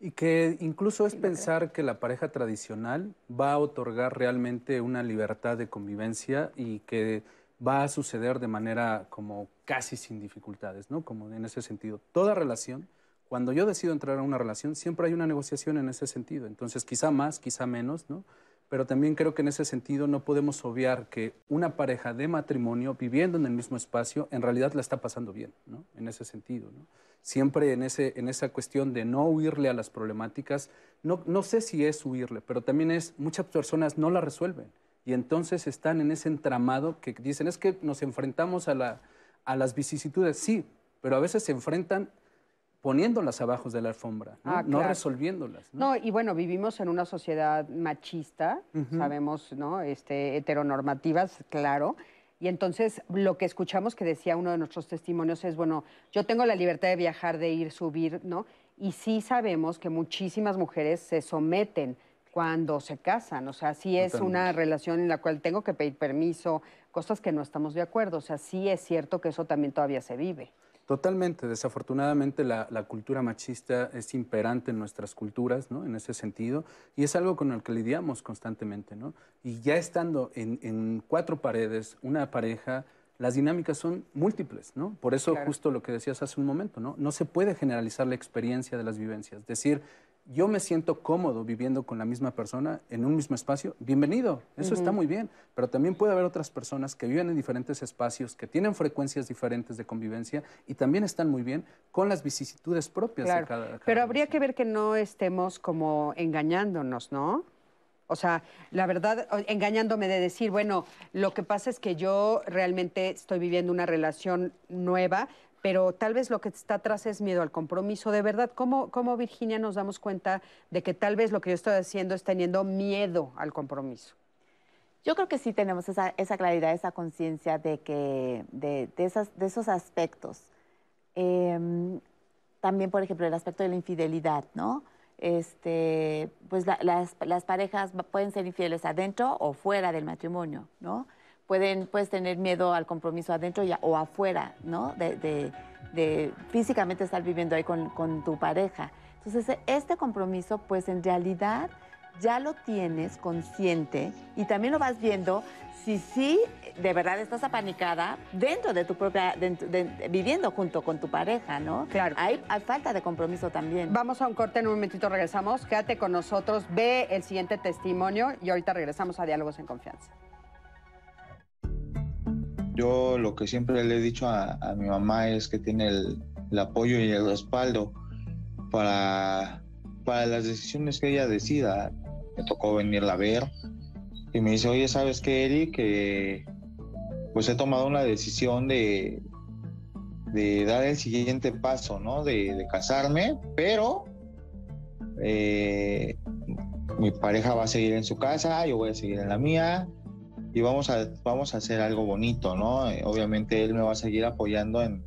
Y que incluso es pensar que la pareja tradicional va a otorgar realmente una libertad de convivencia y que va a suceder de manera como casi sin dificultades, ¿no? Como en ese sentido. Toda relación, cuando yo decido entrar a una relación, siempre hay una negociación en ese sentido. Entonces, quizá más, quizá menos, ¿no? Pero también creo que en ese sentido no podemos obviar que una pareja de matrimonio viviendo en el mismo espacio en realidad la está pasando bien, ¿no? En ese sentido, ¿no? siempre en, ese, en esa cuestión de no huirle a las problemáticas, no, no sé si es huirle, pero también es, muchas personas no la resuelven y entonces están en ese entramado que dicen, es que nos enfrentamos a, la, a las vicisitudes, sí, pero a veces se enfrentan poniéndolas abajo de la alfombra, no, ah, no resolviéndolas. ¿no? y bueno, vivimos en una sociedad machista, sabemos, ¿no? Este, heteronormativas, claro, y entonces lo que escuchamos que decía uno de nuestros testimonios es, bueno, yo tengo la libertad de viajar, de ir, subir, ¿no? Y sí sabemos que muchísimas mujeres se someten cuando se casan, o sea, sí es una relación en la cual tengo que pedir permiso, cosas que no estamos de acuerdo, o sea, sí es cierto que eso también todavía se vive. Totalmente. Desafortunadamente la, cultura machista es imperante en nuestras culturas, ¿no? En ese sentido. Y es algo con el que lidiamos constantemente, ¿no? Y ya estando en, cuatro paredes, una pareja, las dinámicas son múltiples, ¿no? Por eso justo lo que decías hace un momento, ¿no? No se puede generalizar la experiencia de las vivencias. Decir, yo me siento cómodo viviendo con la misma persona en un mismo espacio, bienvenido, eso está muy bien, pero también puede haber otras personas que viven en diferentes espacios, que tienen frecuencias diferentes de convivencia y también están muy bien con las vicisitudes propias de cada, cada Pero habría que ver que no estemos como engañándonos, ¿no? O sea, la verdad, engañándome de decir, bueno, lo que pasa es que yo realmente estoy viviendo una relación nueva, pero tal vez lo que está atrás es miedo al compromiso. De verdad, ¿cómo, ¿cómo, Virginia nos damos cuenta de que tal vez lo que yo estoy haciendo es teniendo miedo al compromiso? Yo creo que sí tenemos esa, claridad, esa conciencia de que de, de esos aspectos. Em, también, por ejemplo, el aspecto de la infidelidad, ¿no? Este, pues las, las parejas pueden ser infieles adentro o fuera del matrimonio, ¿no? Pueden, puedes tener miedo al compromiso adentro o afuera, ¿no? De, físicamente estar viviendo ahí con, con, tu pareja. Entonces, este compromiso, pues en realidad ya lo tienes consciente y también lo vas viendo si sí de verdad estás apanicada dentro de tu propia, viviendo junto con tu pareja, ¿no? Claro. Hay, hay, falta de compromiso también. Vamos a un corte, en un momentito regresamos. Quédate con nosotros, ve el siguiente testimonio y ahorita regresamos a Diálogos en Confianza. Yo lo que siempre le he dicho a, mi mamá es que tiene el, apoyo y el respaldo para, para las decisiones que ella decida. Me tocó venirla a ver y me dice, oye, ¿sabes qué, Eric? Que pues he tomado una decisión de, de dar el siguiente paso, ¿no? De, casarme, pero eh, mi pareja va a seguir en su casa, yo voy a seguir en la mía, y vamos a, vamos a hacer algo bonito, ¿no? Eh, obviamente él me va a seguir apoyando en,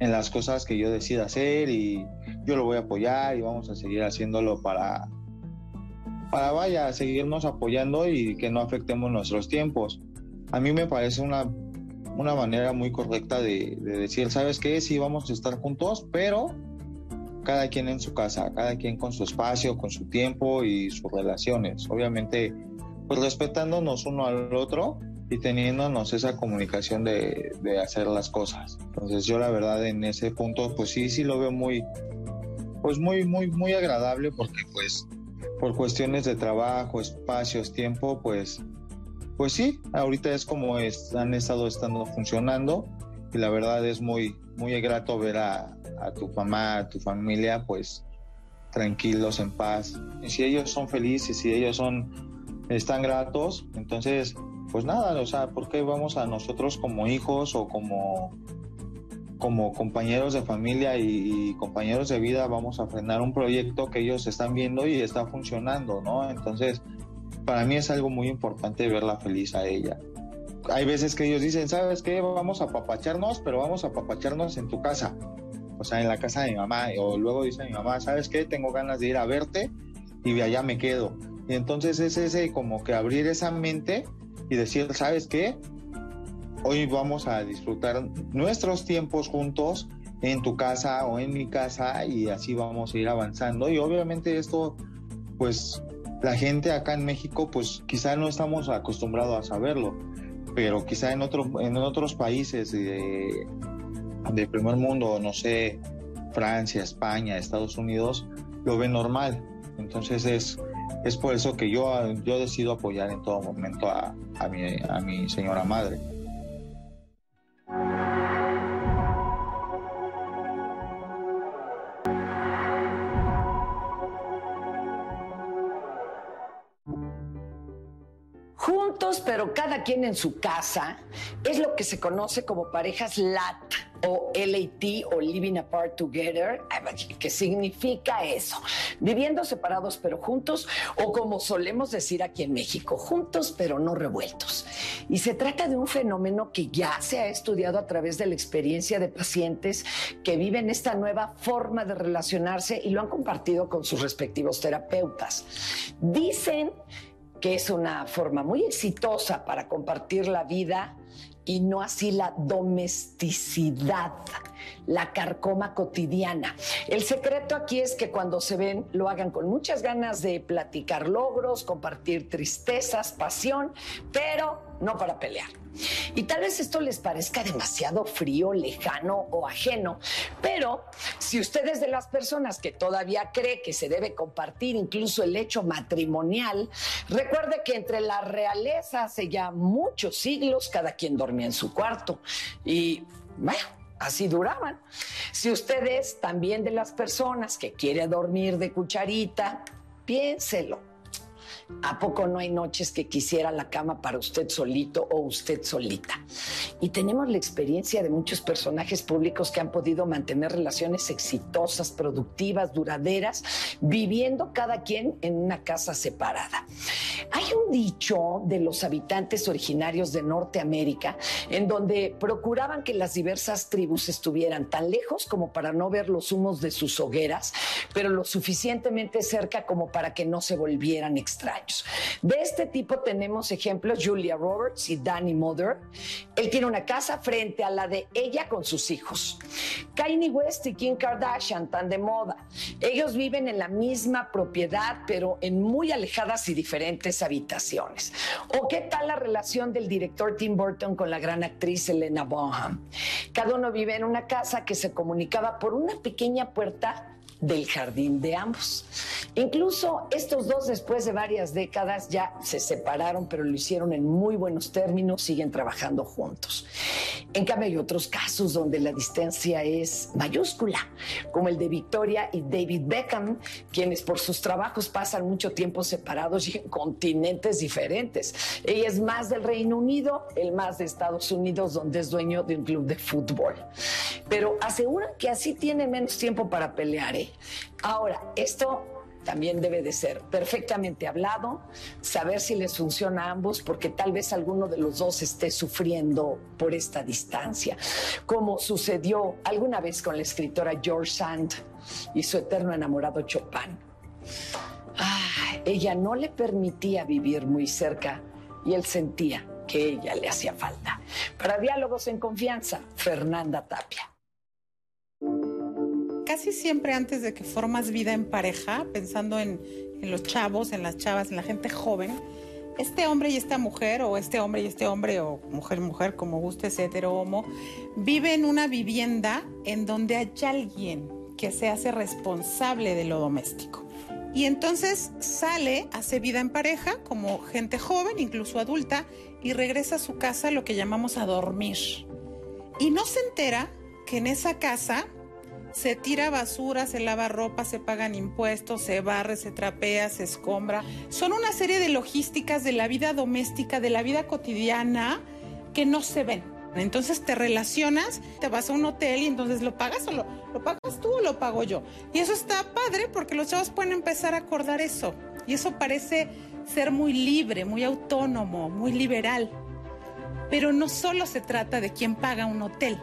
en las cosas que yo decida hacer y yo lo voy a apoyar y vamos a seguir haciéndolo para, para vaya, seguirnos apoyando y que no afectemos nuestros tiempos. A mí me parece una, una manera muy correcta de, de decir, ¿sabes qué? Sí, vamos a estar juntos, pero cada quien en su casa, cada quien con su espacio, con su tiempo y sus relaciones. Obviamente, pues respetándonos uno al otro y teniéndonos esa comunicación de, de, hacer las cosas. Entonces yo la verdad en ese punto pues sí, sí lo veo muy, pues muy, muy, muy agradable porque pues por cuestiones de trabajo, espacios, tiempo, pues, pues sí, ahorita es como es, han estado estando funcionando y la verdad es muy, muy grato ver a, a tu mamá, a tu familia, pues tranquilos, en paz. Y si ellos son felices, si ellos son, están gratos, entonces pues nada, o sea, ¿por qué vamos a nosotros como hijos o como, como compañeros de familia y, compañeros de vida vamos a frenar un proyecto que ellos están viendo y está funcionando, ¿no? Entonces, para mí es algo muy importante verla feliz a ella. Hay veces que ellos dicen, ¿sabes qué? Vamos a papacharnos, pero vamos a papacharnos en tu casa, o sea, en la casa de mi mamá. O luego dice mi mamá, ¿sabes qué? Tengo ganas de ir a verte y de allá me quedo. Y entonces es ese como que abrir esa mente y decir, ¿sabes qué? Hoy vamos a disfrutar nuestros tiempos juntos en tu casa o en mi casa y así vamos a ir avanzando. Y obviamente esto, pues la gente acá en México, pues quizá no estamos acostumbrados a saberlo, pero quizá en, otro, en otros países de, de primer mundo, no sé, Francia, España, Estados Unidos, lo ven normal. Entonces es es por eso que yo, yo decido apoyar en todo momento a, a, mi, a mi señora madre. Juntos, pero cada quien en su casa, es lo que se conoce como parejas LAT o LAT o Living Apart Together, ¿qué significa eso? Viviendo separados pero juntos o como solemos decir aquí en México, juntos pero no revueltos. Y se trata de un fenómeno que ya se ha estudiado a través de la experiencia de pacientes que viven esta nueva forma de relacionarse y lo han compartido con sus respectivos terapeutas. Dicen que es una forma muy exitosa para compartir la vida y no así la domesticidad, la carcoma cotidiana. El secreto aquí es que cuando se ven lo hagan con muchas ganas de platicar logros, compartir tristezas, pasión, pero no para pelear. Y tal vez esto les parezca demasiado frío, lejano o ajeno, pero si usted es de las personas que todavía cree que se debe compartir incluso el hecho matrimonial, recuerde que entre la realeza hace ya muchos siglos cada quien dormía en su cuarto y bueno, así duraban. Si usted es también de las personas que quiere dormir de cucharita, piénselo ¿A poco no hay noches que quisiera la cama para usted solito o usted solita? Y tenemos la experiencia de muchos personajes públicos que han podido mantener relaciones exitosas, productivas, duraderas, viviendo cada quien en una casa separada. Hay un dicho de los habitantes originarios de Norteamérica en donde procuraban que las diversas tribus estuvieran tan lejos como para no ver los humos de sus hogueras, pero lo suficientemente cerca como para que no se volvieran extraños. De este tipo tenemos ejemplos Julia Roberts y Danny Mother. Él tiene una casa frente a la de ella con sus hijos. Kanye West y Kim Kardashian, tan de moda. Ellos viven en la misma propiedad, pero en muy alejadas y diferentes habitaciones. ¿O qué tal la relación del director Tim Burton con la gran actriz Elena Bonham? Cada uno vive en una casa que se comunicaba por una pequeña puerta del jardín de ambos. Incluso estos dos, después de varias décadas, ya se separaron, pero lo hicieron en muy buenos términos, siguen trabajando juntos. En cambio, hay otros casos donde la distancia es mayúscula, como el de Victoria y David Beckham, quienes por sus trabajos pasan mucho tiempo separados y en continentes diferentes. Ella es más del Reino Unido, él más de Estados Unidos, donde es dueño de un club de fútbol. Pero aseguran que así tiene menos tiempo para pelear, ¿eh? Ahora, esto también debe de ser perfectamente hablado, saber si les funciona a ambos, porque tal vez alguno de los dos esté sufriendo por esta distancia, como sucedió alguna vez con la escritora George Sand y su eterno enamorado Chopin. Ella no le permitía vivir muy cerca y él sentía que ella le hacía falta. Para diálogos en confianza, Fernanda Tapia casi siempre antes de que formas vida en pareja, pensando en, los chavos, en las chavas, en la gente joven, este hombre y esta mujer, o este hombre y este hombre, o mujer mujer, como guste, hetero homo, vive en una vivienda en donde hay alguien que se hace responsable de lo doméstico. Y entonces sale, hace vida en pareja, como gente joven, incluso adulta, y regresa a su casa, lo que llamamos a dormir. Y no se entera que en esa casa se tira basura, se lava ropa, se pagan impuestos, se barre, se trapea, se escombra. Son una serie de logísticas de la vida doméstica, de la vida cotidiana que no se ven. Entonces te relacionas, te vas a un hotel y entonces lo pagas lo pagas tú o lo pago yo. Y eso está padre porque los chavos pueden empezar a acordar eso. Y eso parece ser muy libre, muy autónomo, muy liberal. Pero no solo se trata de quién paga un hotel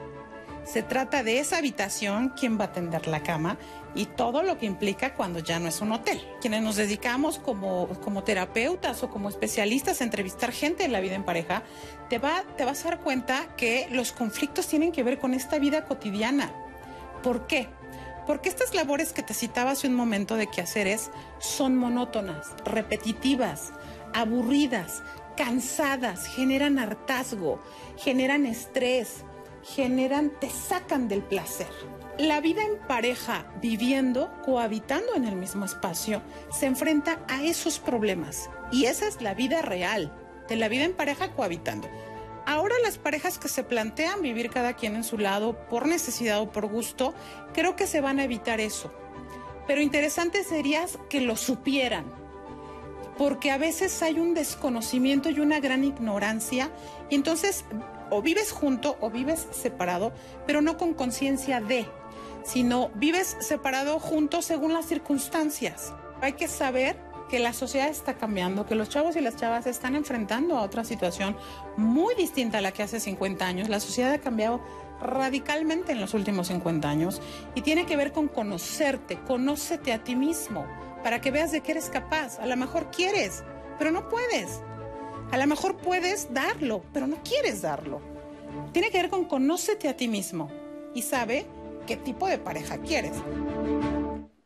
se trata de esa habitación, quién va a tender la cama y todo lo que implica cuando ya no es un hotel. Quienes nos dedicamos como, como terapeutas o como especialistas a entrevistar gente en la vida en pareja, te, va, te vas a dar cuenta que los conflictos tienen que ver con esta vida cotidiana. ¿Por qué? Porque estas labores que te citaba hace un momento de quehaceres son monótonas, repetitivas, aburridas, cansadas, generan hartazgo, generan estrés, generan, te sacan del placer. La vida en pareja, viviendo, cohabitando en el mismo espacio, se enfrenta a esos problemas. Y esa es la vida real, de la vida en pareja cohabitando. Ahora las parejas que se plantean vivir cada quien en su lado por necesidad o por gusto, creo que se van a evitar eso. Pero interesante sería que lo supieran, porque a veces hay un desconocimiento y una gran ignorancia, y entonces o vives junto o vives separado, pero no con conciencia de, sino vives separado juntos según las circunstancias. Hay que saber que la sociedad está cambiando, que los chavos y las chavas están enfrentando a otra situación muy distinta a la que hace 50 años. La sociedad ha cambiado radicalmente en los últimos 50 años y tiene que ver con conocerte, conócete a ti mismo para que veas de qué eres capaz. A lo mejor quieres, pero no puedes. A lo mejor puedes darlo, pero no quieres darlo. Tiene que ver con conócete a ti mismo y sabe qué tipo de pareja quieres.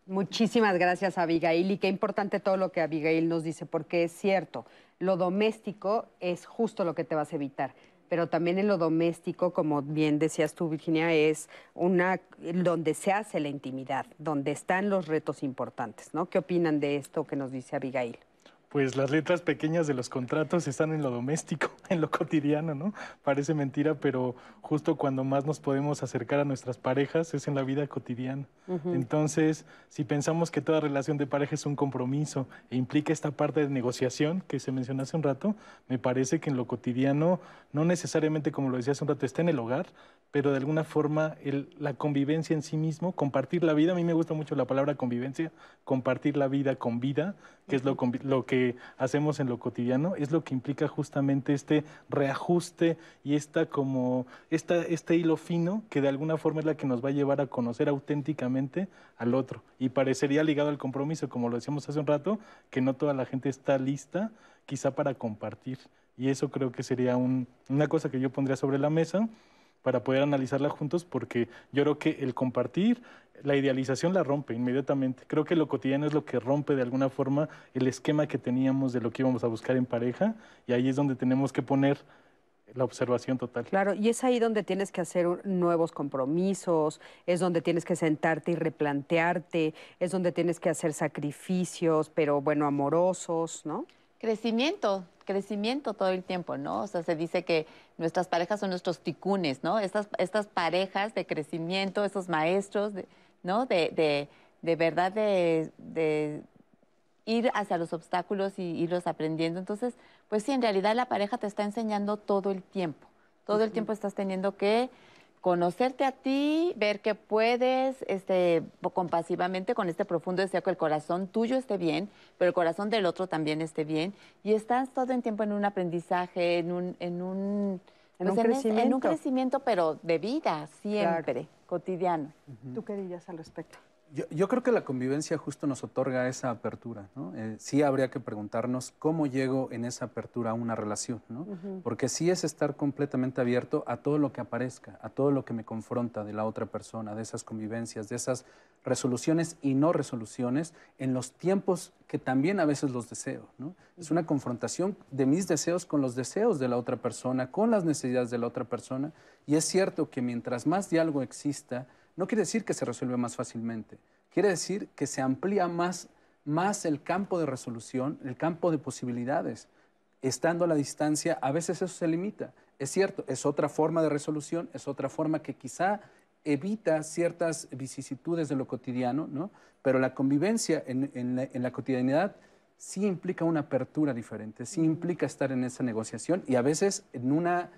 Muchísimas gracias, Abigail. Y qué importante todo lo que Abigail nos dice, porque es cierto, lo doméstico es justo lo que te vas a evitar. Pero también en lo doméstico, como bien decías tú, Virginia, es una donde se hace la intimidad, donde están los retos importantes, ¿no? ¿Qué opinan de esto que nos dice Abigail? Pues las letras pequeñas de los contratos están en lo doméstico, <laughs> en lo cotidiano, ¿no? Parece mentira, pero justo cuando más nos podemos acercar a nuestras parejas es en la vida cotidiana. Entonces, si pensamos que toda relación de pareja es un compromiso e implica esta parte de negociación que se mencionó hace un rato, me parece que en lo cotidiano, no necesariamente como lo decía hace un rato, está en el hogar, pero de alguna forma la convivencia en sí mismo, compartir la vida, a mí me gusta mucho la palabra convivencia, compartir la vida con vida, que es lo, lo que hacemos en lo cotidiano, es lo que implica justamente este reajuste y esta como esta, este hilo fino que de alguna forma es la que nos va a llevar a conocer auténticamente al otro. Y parecería ligado al compromiso, como lo decíamos hace un rato, que no toda la gente está lista quizá para compartir. Y eso creo que sería una cosa que yo pondría sobre la mesa para poder analizarla juntos, porque yo creo que el compartir, la idealización la rompe inmediatamente. Creo que lo cotidiano es lo que rompe de alguna forma el esquema que teníamos de lo que íbamos a buscar en pareja, y ahí es donde tenemos que poner la observación total. Claro, y es ahí donde tienes que hacer nuevos compromisos, es donde tienes que sentarte y replantearte, es donde tienes que hacer sacrificios, pero bueno, amorosos, ¿no? Crecimiento, crecimiento todo el tiempo, ¿no? O sea, se dice que nuestras parejas son nuestros ticunes, ¿no? Estas, estas parejas de crecimiento, esos maestros, ¿no? De, de, verdad de, ir hacia los obstáculos y irlos aprendiendo. Entonces, pues sí, en realidad la pareja te está enseñando todo el tiempo. Todo el tiempo estás teniendo que conocerte a ti, ver que puedes, este, compasivamente, con este profundo deseo que el corazón tuyo esté bien, pero el corazón del otro también esté bien. Y estás todo el tiempo en un aprendizaje, en un, en un, En un pues, es- crecimiento. en un crecimiento, pero de vida, siempre, cotidiano. ¿Tú qué dirías al respecto? Yo, yo creo que la convivencia justo nos otorga esa apertura, ¿no? Eh, sí habría que preguntarnos cómo llego en esa apertura a una relación, ¿no? Ujú. Porque sí es estar completamente abierto a todo lo que aparezca, a todo lo que me confronta de la otra persona, de esas convivencias, de esas resoluciones y no resoluciones en los tiempos que también a veces los deseo, ¿no? Es una confrontación de mis deseos con los deseos de la otra persona, con las necesidades de la otra persona, y es cierto que mientras más diálogo exista, no quiere decir que se resuelve más fácilmente, quiere decir que se amplía más, más el campo de resolución, el campo de posibilidades. Estando a la distancia, a veces eso se limita. Es cierto, es otra forma de resolución, es otra forma que quizá evita ciertas vicisitudes de lo cotidiano, ¿no? pero la convivencia en, en la, en la cotidianidad sí implica una apertura diferente, sí implica estar en esa negociación y a veces en, una,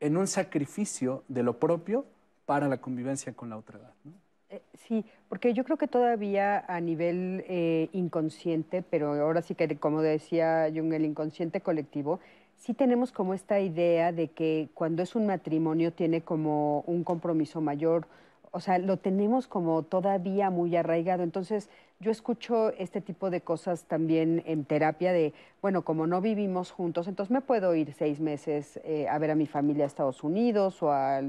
en un sacrificio de lo propio para la convivencia con la otra edad. ¿no? Eh, Sí, porque yo creo que todavía a nivel eh, inconsciente, pero ahora sí que como decía Jung, el inconsciente colectivo, sí tenemos como esta idea de que cuando es un matrimonio tiene como un compromiso mayor, o sea, lo tenemos como todavía muy arraigado. Entonces, yo escucho este tipo de cosas también en terapia de, bueno, como no vivimos juntos, entonces me puedo ir seis meses eh, a ver a mi familia a Estados Unidos o a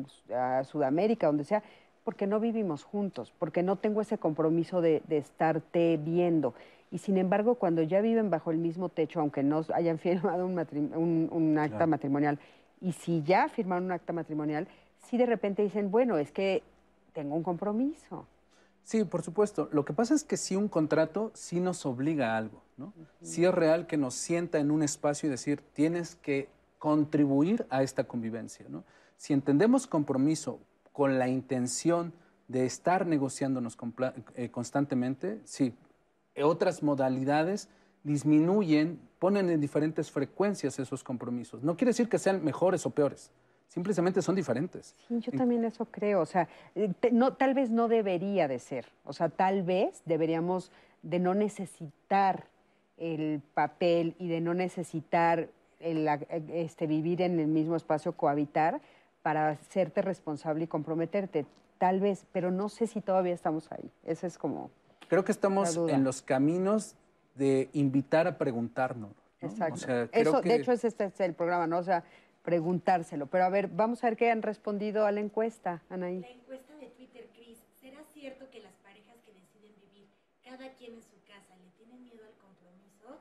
Sudamérica, donde sea, porque no vivimos juntos, porque no tengo ese compromiso de, de estarte viendo. Y sin embargo, cuando ya viven bajo el mismo techo, aunque no hayan <laughs> firmado un, matrim- un- un acta Claro. matrimonial, y si ya firmaron un acta matrimonial, sí de repente dicen, bueno, es que tengo un compromiso. Sí, por supuesto. Lo que pasa es que sí un contrato sí nos obliga a algo, ¿no? Sí es real que nos sienta en un espacio y decir, tienes que contribuir a esta convivencia, ¿no? Si entendemos compromiso con la intención de estar negociándonos eh, constantemente, sí. Otras modalidades disminuyen, ponen en diferentes frecuencias esos compromisos. No quiere decir que sean mejores o peores, simplemente son diferentes. Sí, yo también eso creo. O sea, eh, te- no, tal vez no debería de ser. O sea, tal vez deberíamos de no necesitar el papel y de no necesitar el, este, vivir en el mismo espacio, cohabitar, para hacerte responsable y comprometerte. Tal vez, pero no sé si todavía estamos ahí. Ese es como... Creo que estamos en los caminos de invitar a preguntarnos. ¿no? Exacto. O sea, creo Eso, que- De hecho, es este es el programa, ¿no? O sea, preguntárselo. Pero a ver, vamos a ver qué han respondido a la encuesta, Anaí. La encuesta de Twitter, Cris, ¿será cierto que las parejas que deciden vivir cada quien en su casa le tienen miedo al compromiso?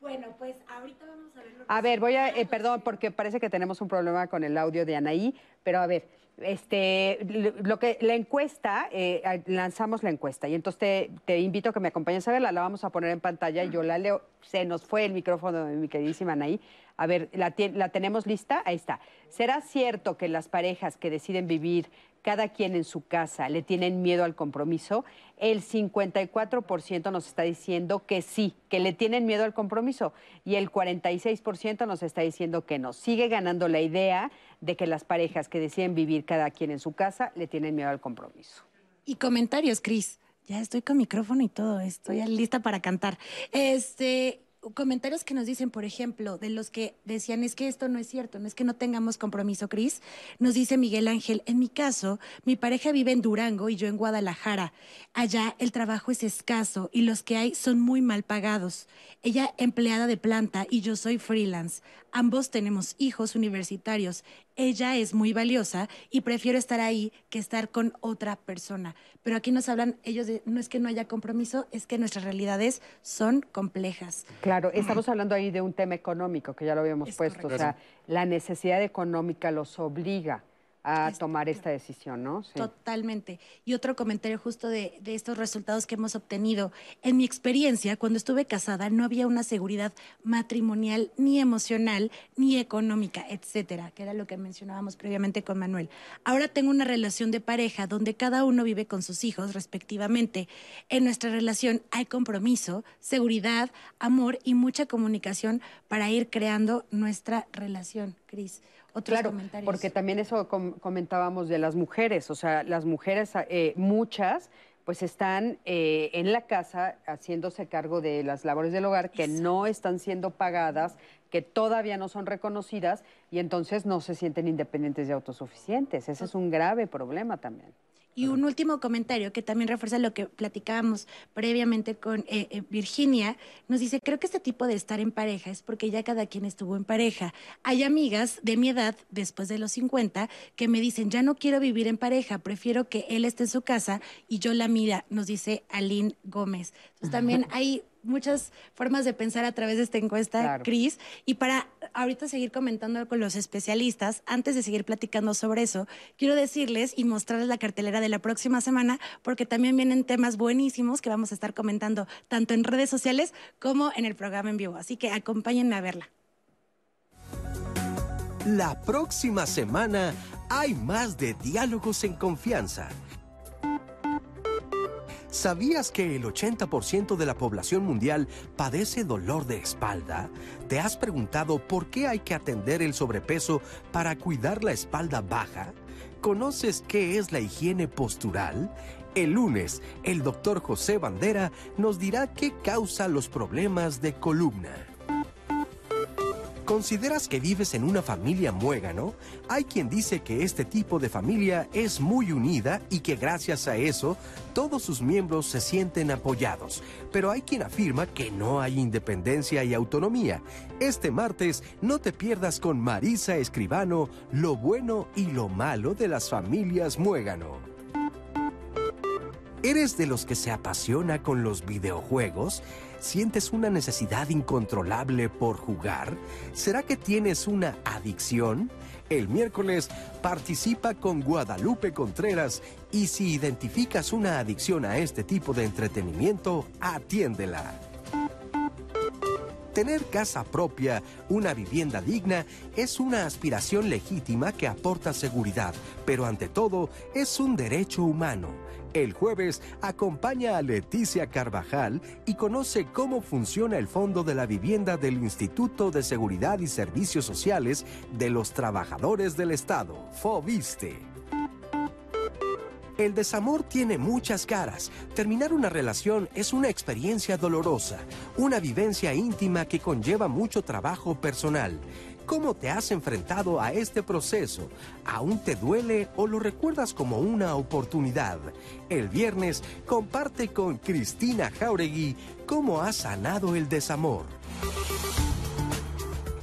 Bueno, pues ahorita vamos a ver lo que A ver, voy a, eh, perdón, porque parece que tenemos un problema con el audio de Anaí, pero a ver, este, lo que la encuesta, eh, lanzamos la encuesta y entonces te, invito a que me acompañes a verla, la vamos a poner en pantalla y yo la leo. Se nos fue el micrófono de mi queridísima Anaí. A ver, ¿la, ¿la tenemos lista? Ahí está. ¿Será cierto que las parejas que deciden vivir cada quien en su casa le tienen miedo al compromiso? El 54% nos está diciendo que sí, que le tienen miedo al compromiso y el 46% nos está diciendo que no. Sigue ganando la idea de que las parejas que deciden vivir cada quien en su casa le tienen miedo al compromiso. Y comentarios, Cris. Ya estoy con micrófono y todo, estoy lista para cantar. Este, comentarios que nos dicen, por ejemplo, de los que decían, es que esto no es cierto, no es que no tengamos compromiso, Cris. Nos dice Miguel Ángel, en mi caso, mi pareja vive en Durango y yo en Guadalajara. Allá el trabajo es escaso y los que hay son muy mal pagados. Ella empleada de planta y yo soy freelance. Ambos tenemos hijos universitarios. Ella es muy valiosa y prefiero estar ahí que estar con otra persona. Pero aquí nos hablan ellos de, no es que no haya compromiso, es que nuestras realidades son complejas. Claro, estamos hablando ahí de un tema económico, que ya lo habíamos Es puesto. O sea, la necesidad económica los obliga a tomar esta decisión, ¿no? Sí. Totalmente. Y otro comentario justo de, de estos resultados que hemos obtenido. En mi experiencia, cuando estuve casada, no había una seguridad matrimonial, ni emocional, ni económica, etcétera, que era lo que mencionábamos previamente con Manuel. Ahora tengo una relación de pareja donde cada uno vive con sus hijos respectivamente. En nuestra relación hay compromiso, seguridad, amor y mucha comunicación para ir creando nuestra relación, Cris. Otros claro, comentarios. Porque también eso com- comentábamos de las mujeres, o sea, las mujeres, eh, muchas, pues están eh, en la casa haciéndose cargo de las labores del hogar que no están siendo pagadas, que todavía no son reconocidas y entonces no se sienten independientes y autosuficientes. Ese es un grave problema también. Y un último comentario que también refuerza lo que platicábamos previamente con eh, eh, Virginia. Nos dice, creo que este tipo de estar en pareja es porque ya cada quien estuvo en pareja. Hay amigas de mi edad, después de los 50, que me dicen, ya no quiero vivir en pareja, prefiero que él esté en su casa y yo la mira, nos dice Aline Gómez. Entonces también hay muchas formas de pensar a través de esta encuesta, Claro. Cris. Y para ahorita seguir comentando con los especialistas, antes de seguir platicando sobre eso, quiero decirles y mostrarles la cartelera de la próxima semana, porque también vienen temas buenísimos que vamos a estar comentando tanto en redes sociales como en el programa en vivo. Así que acompáñenme a verla. La próxima semana hay más de diálogos en confianza. ¿Sabías que el 80% de la población mundial padece dolor de espalda? ¿Te has preguntado por qué hay que atender el sobrepeso para cuidar la espalda baja? ¿Conoces qué es la higiene postural? El lunes, el doctor José Bandera nos dirá qué causa los problemas de columna. ¿Consideras que vives en una familia muégano? Hay quien dice que este tipo de familia es muy unida y que gracias a eso todos sus miembros se sienten apoyados. Pero hay quien afirma que no hay independencia y autonomía. Este martes no te pierdas con Marisa Escribano lo bueno y lo malo de las familias muégano. ¿Eres de los que se apasiona con los videojuegos? ¿Sientes una necesidad incontrolable por jugar? ¿Será que tienes una adicción? El miércoles participa con Guadalupe Contreras y si identificas una adicción a este tipo de entretenimiento, atiéndela. Tener casa propia, una vivienda digna, es una aspiración legítima que aporta seguridad, pero ante todo es un derecho humano. El jueves acompaña a Leticia Carvajal y conoce cómo funciona el Fondo de la Vivienda del Instituto de Seguridad y Servicios Sociales de los Trabajadores del Estado, FOBISTE. El desamor tiene muchas caras. Terminar una relación es una experiencia dolorosa, una vivencia íntima que conlleva mucho trabajo personal. ¿Cómo te has enfrentado a este proceso? ¿Aún te duele o lo recuerdas como una oportunidad? El viernes comparte con Cristina Jauregui cómo has sanado el desamor.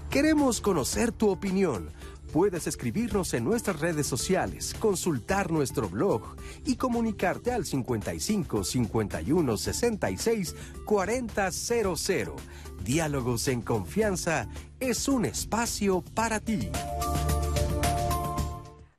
Queremos conocer tu opinión. Puedes escribirnos en nuestras redes sociales, consultar nuestro blog y comunicarte al 55 51 66 4000. Diálogos en confianza es un espacio para ti.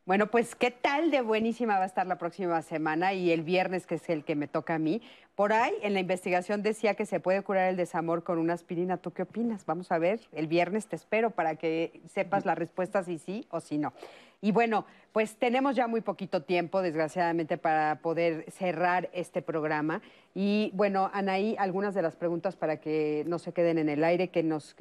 Bueno, pues qué tal de buenísima va a estar la próxima semana y el viernes, que es el que me toca a mí. Por ahí, en la investigación decía que se puede curar el desamor con una aspirina. ¿Tú qué opinas? Vamos a ver, el viernes te espero para que sepas la respuesta si sí o si no. Y bueno, pues tenemos ya muy poquito tiempo, desgraciadamente, para poder cerrar este programa. Y bueno, Anaí, algunas de las preguntas para que no se queden en el aire, que nos,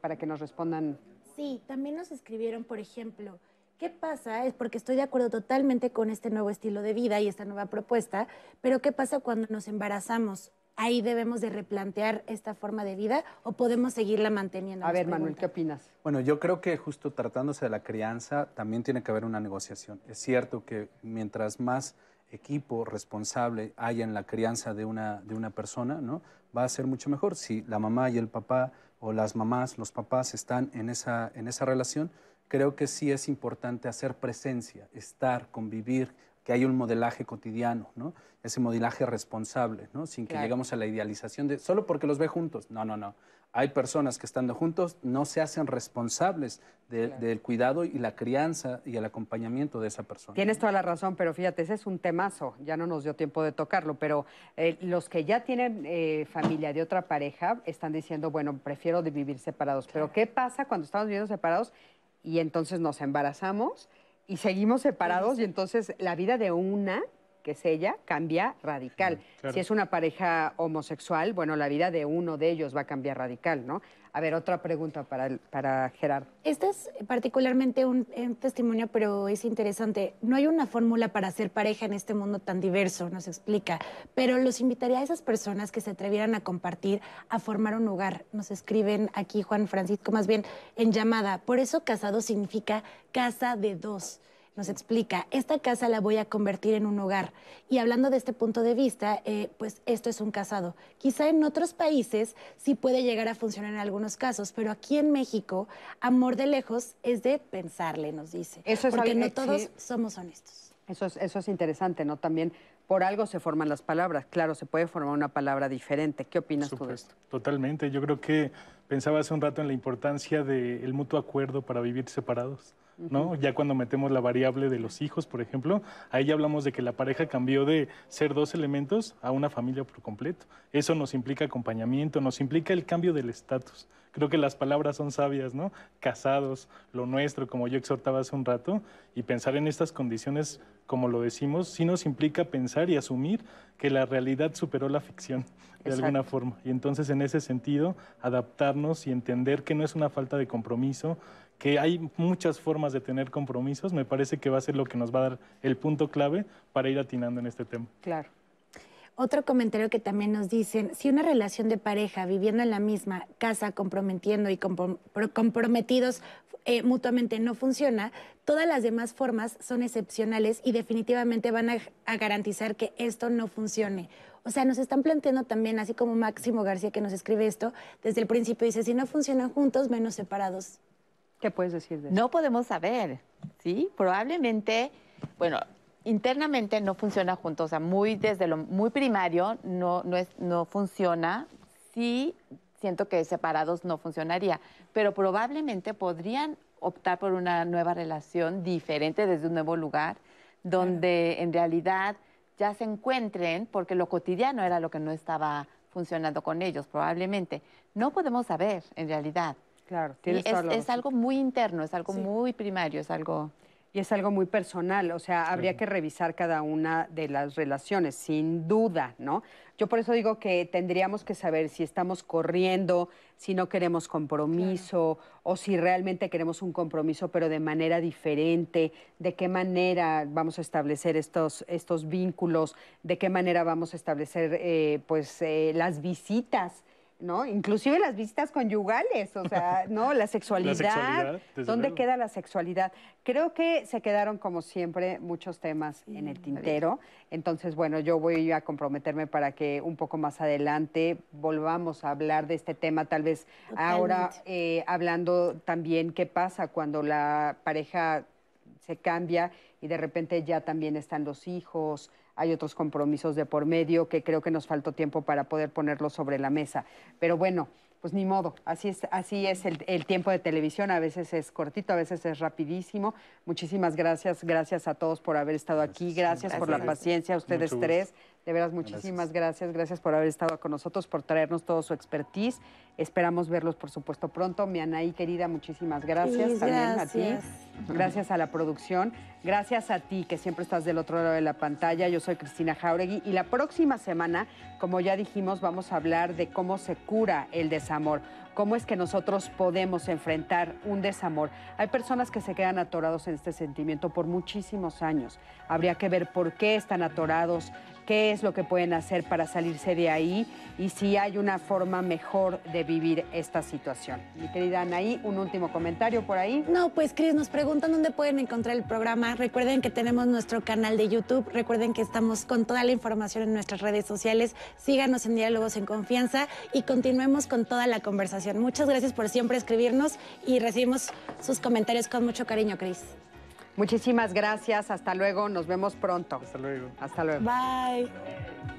para que nos respondan. Sí, también nos escribieron, por ejemplo, ¿qué pasa? Es porque estoy de acuerdo totalmente con este nuevo estilo de vida y esta nueva propuesta, pero ¿qué pasa cuando nos embarazamos? ¿Ahí debemos de replantear esta forma de vida o podemos seguirla manteniendo? A ver, Manuel. ¿qué opinas? Bueno, yo creo que justo tratándose de la crianza también tiene que haber una negociación. Es cierto que mientras más equipo responsable haya en la crianza de una, de una persona, ¿no? va a ser mucho mejor. Si la mamá y el papá o las mamás, los papás están en esa, en esa relación, creo que sí es importante hacer presencia, estar, convivir, que haya un modelaje cotidiano, ¿no? ese modelaje responsable, ¿no? sin que Claro. lleguemos a la idealización de solo porque los ve juntos. No, no, no. Hay personas que estando juntos no se hacen responsables de- del cuidado y la crianza y el acompañamiento de esa persona. Tienes toda la razón, pero fíjate, ese es un temazo, ya no nos dio tiempo de tocarlo, pero eh, los que ya tienen eh, familia de otra pareja están diciendo, bueno, prefiero vivir separados, pero ¿qué pasa cuando estamos viviendo separados y entonces nos embarazamos y seguimos separados y entonces la vida de una que es ella, cambia radical. Si es una pareja homosexual, bueno, la vida de uno de ellos va a cambiar radical, ¿no? A ver, otra pregunta para, para Gerardo. Este es particularmente un, testimonio, pero es interesante. No hay una fórmula para ser pareja en este mundo tan diverso, nos explica. Pero los invitaría a esas personas que se atrevieran a compartir, a formar un hogar. Nos escriben aquí Juan Francisco, más bien en llamada. Por eso casado significa casa de dos nos explica, esta casa la voy a convertir en un hogar. Y hablando de este punto de vista, eh, pues esto es un casado. Quizá en otros países sí puede llegar a funcionar en algunos casos, pero aquí en México, amor de lejos es de pensarle, nos dice. Eso es porque no todos somos honestos. Eso es, eso es interesante, ¿no? También por algo se forman las palabras. Claro, se puede formar una palabra diferente. ¿Qué opinas tú de esto? Totalmente. Yo creo que pensaba hace un rato en la importancia del mutuo acuerdo para vivir separados. ¿No? Ya cuando metemos la variable de los hijos, por ejemplo, ahí ya hablamos de que la pareja cambió de ser dos elementos a una familia por completo. Eso nos implica acompañamiento, nos implica el cambio del estatus. Creo que las palabras son sabias, ¿no? Casados, lo nuestro, como yo exhortaba hace un rato, y pensar en estas condiciones, como lo decimos, sí nos implica pensar y asumir que la realidad superó la ficción de alguna forma. Y entonces, en ese sentido, adaptarnos y entender que no es una falta de compromiso, que hay muchas formas de tener compromisos, me parece que va a ser lo que nos va a dar el punto clave para ir atinando en este tema. Claro. Otro comentario que también nos dicen, si una relación de pareja viviendo en la misma casa, comprometiendo y comprometidos eh, mutuamente no funciona, todas las demás formas son excepcionales y definitivamente van a, garantizar que esto no funcione. O sea, nos están planteando también, así como Máximo García que nos escribe esto, desde el principio dice, si no funcionan juntos, menos separados. ¿Qué puedes decir de eso? No podemos saber, ¿sí? Probablemente, bueno, internamente no funciona juntos, o sea, muy desde lo muy primario no, no, es, no funciona. Sí, siento que separados no funcionaría, pero probablemente podrían optar por una nueva relación diferente desde un nuevo lugar, donde en realidad ya se encuentren, porque lo cotidiano era lo que no estaba funcionando con ellos, probablemente. No podemos saber, en realidad. Claro, tienes es, es algo muy interno, es algo muy primario, es algo y es algo muy personal, o sea, habría que revisar cada una de las relaciones, sin duda, ¿no? Yo por eso digo que tendríamos que saber si estamos corriendo, si no queremos compromiso o si realmente queremos un compromiso pero de manera diferente, de qué manera vamos a establecer estos, estos vínculos, de qué manera vamos a establecer eh, pues eh, las visitas ¿no? Inclusive las visitas conyugales, o sea, <laughs> ¿no? La sexualidad. ¿Dónde queda la sexualidad? Creo que se quedaron, como siempre, muchos temas en el tintero. Entonces, bueno, yo voy a comprometerme para que un poco más adelante volvamos a hablar de este tema, tal vez ahora eh, hablando también qué pasa cuando la pareja se cambia y de repente ya también están los hijos, hay otros compromisos de por medio que creo que nos faltó tiempo para poder ponerlos sobre la mesa. Pero bueno, pues ni modo, así es, así es el, tiempo de televisión, a veces es cortito, a veces es rapidísimo. Muchísimas gracias, gracias a todos por haber estado aquí, gracias, por la paciencia, a ustedes tres. De veras, muchísimas gracias. gracias. por haber estado con nosotros, por traernos todo su expertise. Esperamos verlos, por supuesto, pronto. Mi Anaí querida, muchísimas gracias también a ti. Gracias a la producción. Gracias a ti, que siempre estás del otro lado de la pantalla. Yo soy Cristina Jauregui y la próxima semana, como ya dijimos, vamos a hablar de cómo se cura el desamor cómo es que nosotros podemos enfrentar un desamor. Hay personas que se quedan atorados en este sentimiento por muchísimos años. Habría que ver por qué están atorados, qué es lo que pueden hacer para salirse de ahí y si hay una forma mejor de vivir esta situación. Mi querida Anaí, un último comentario por ahí. No, pues Cris, nos preguntan dónde pueden encontrar el programa. Recuerden que tenemos nuestro canal de YouTube, recuerden que estamos con toda la información en nuestras redes sociales. Síganos en Diálogos en Confianza y continuemos con toda la conversación. Muchas gracias por siempre escribirnos y recibimos sus comentarios con mucho cariño, Cris. Muchísimas gracias. Hasta luego. Nos vemos pronto. Hasta luego. Hasta luego. Bye.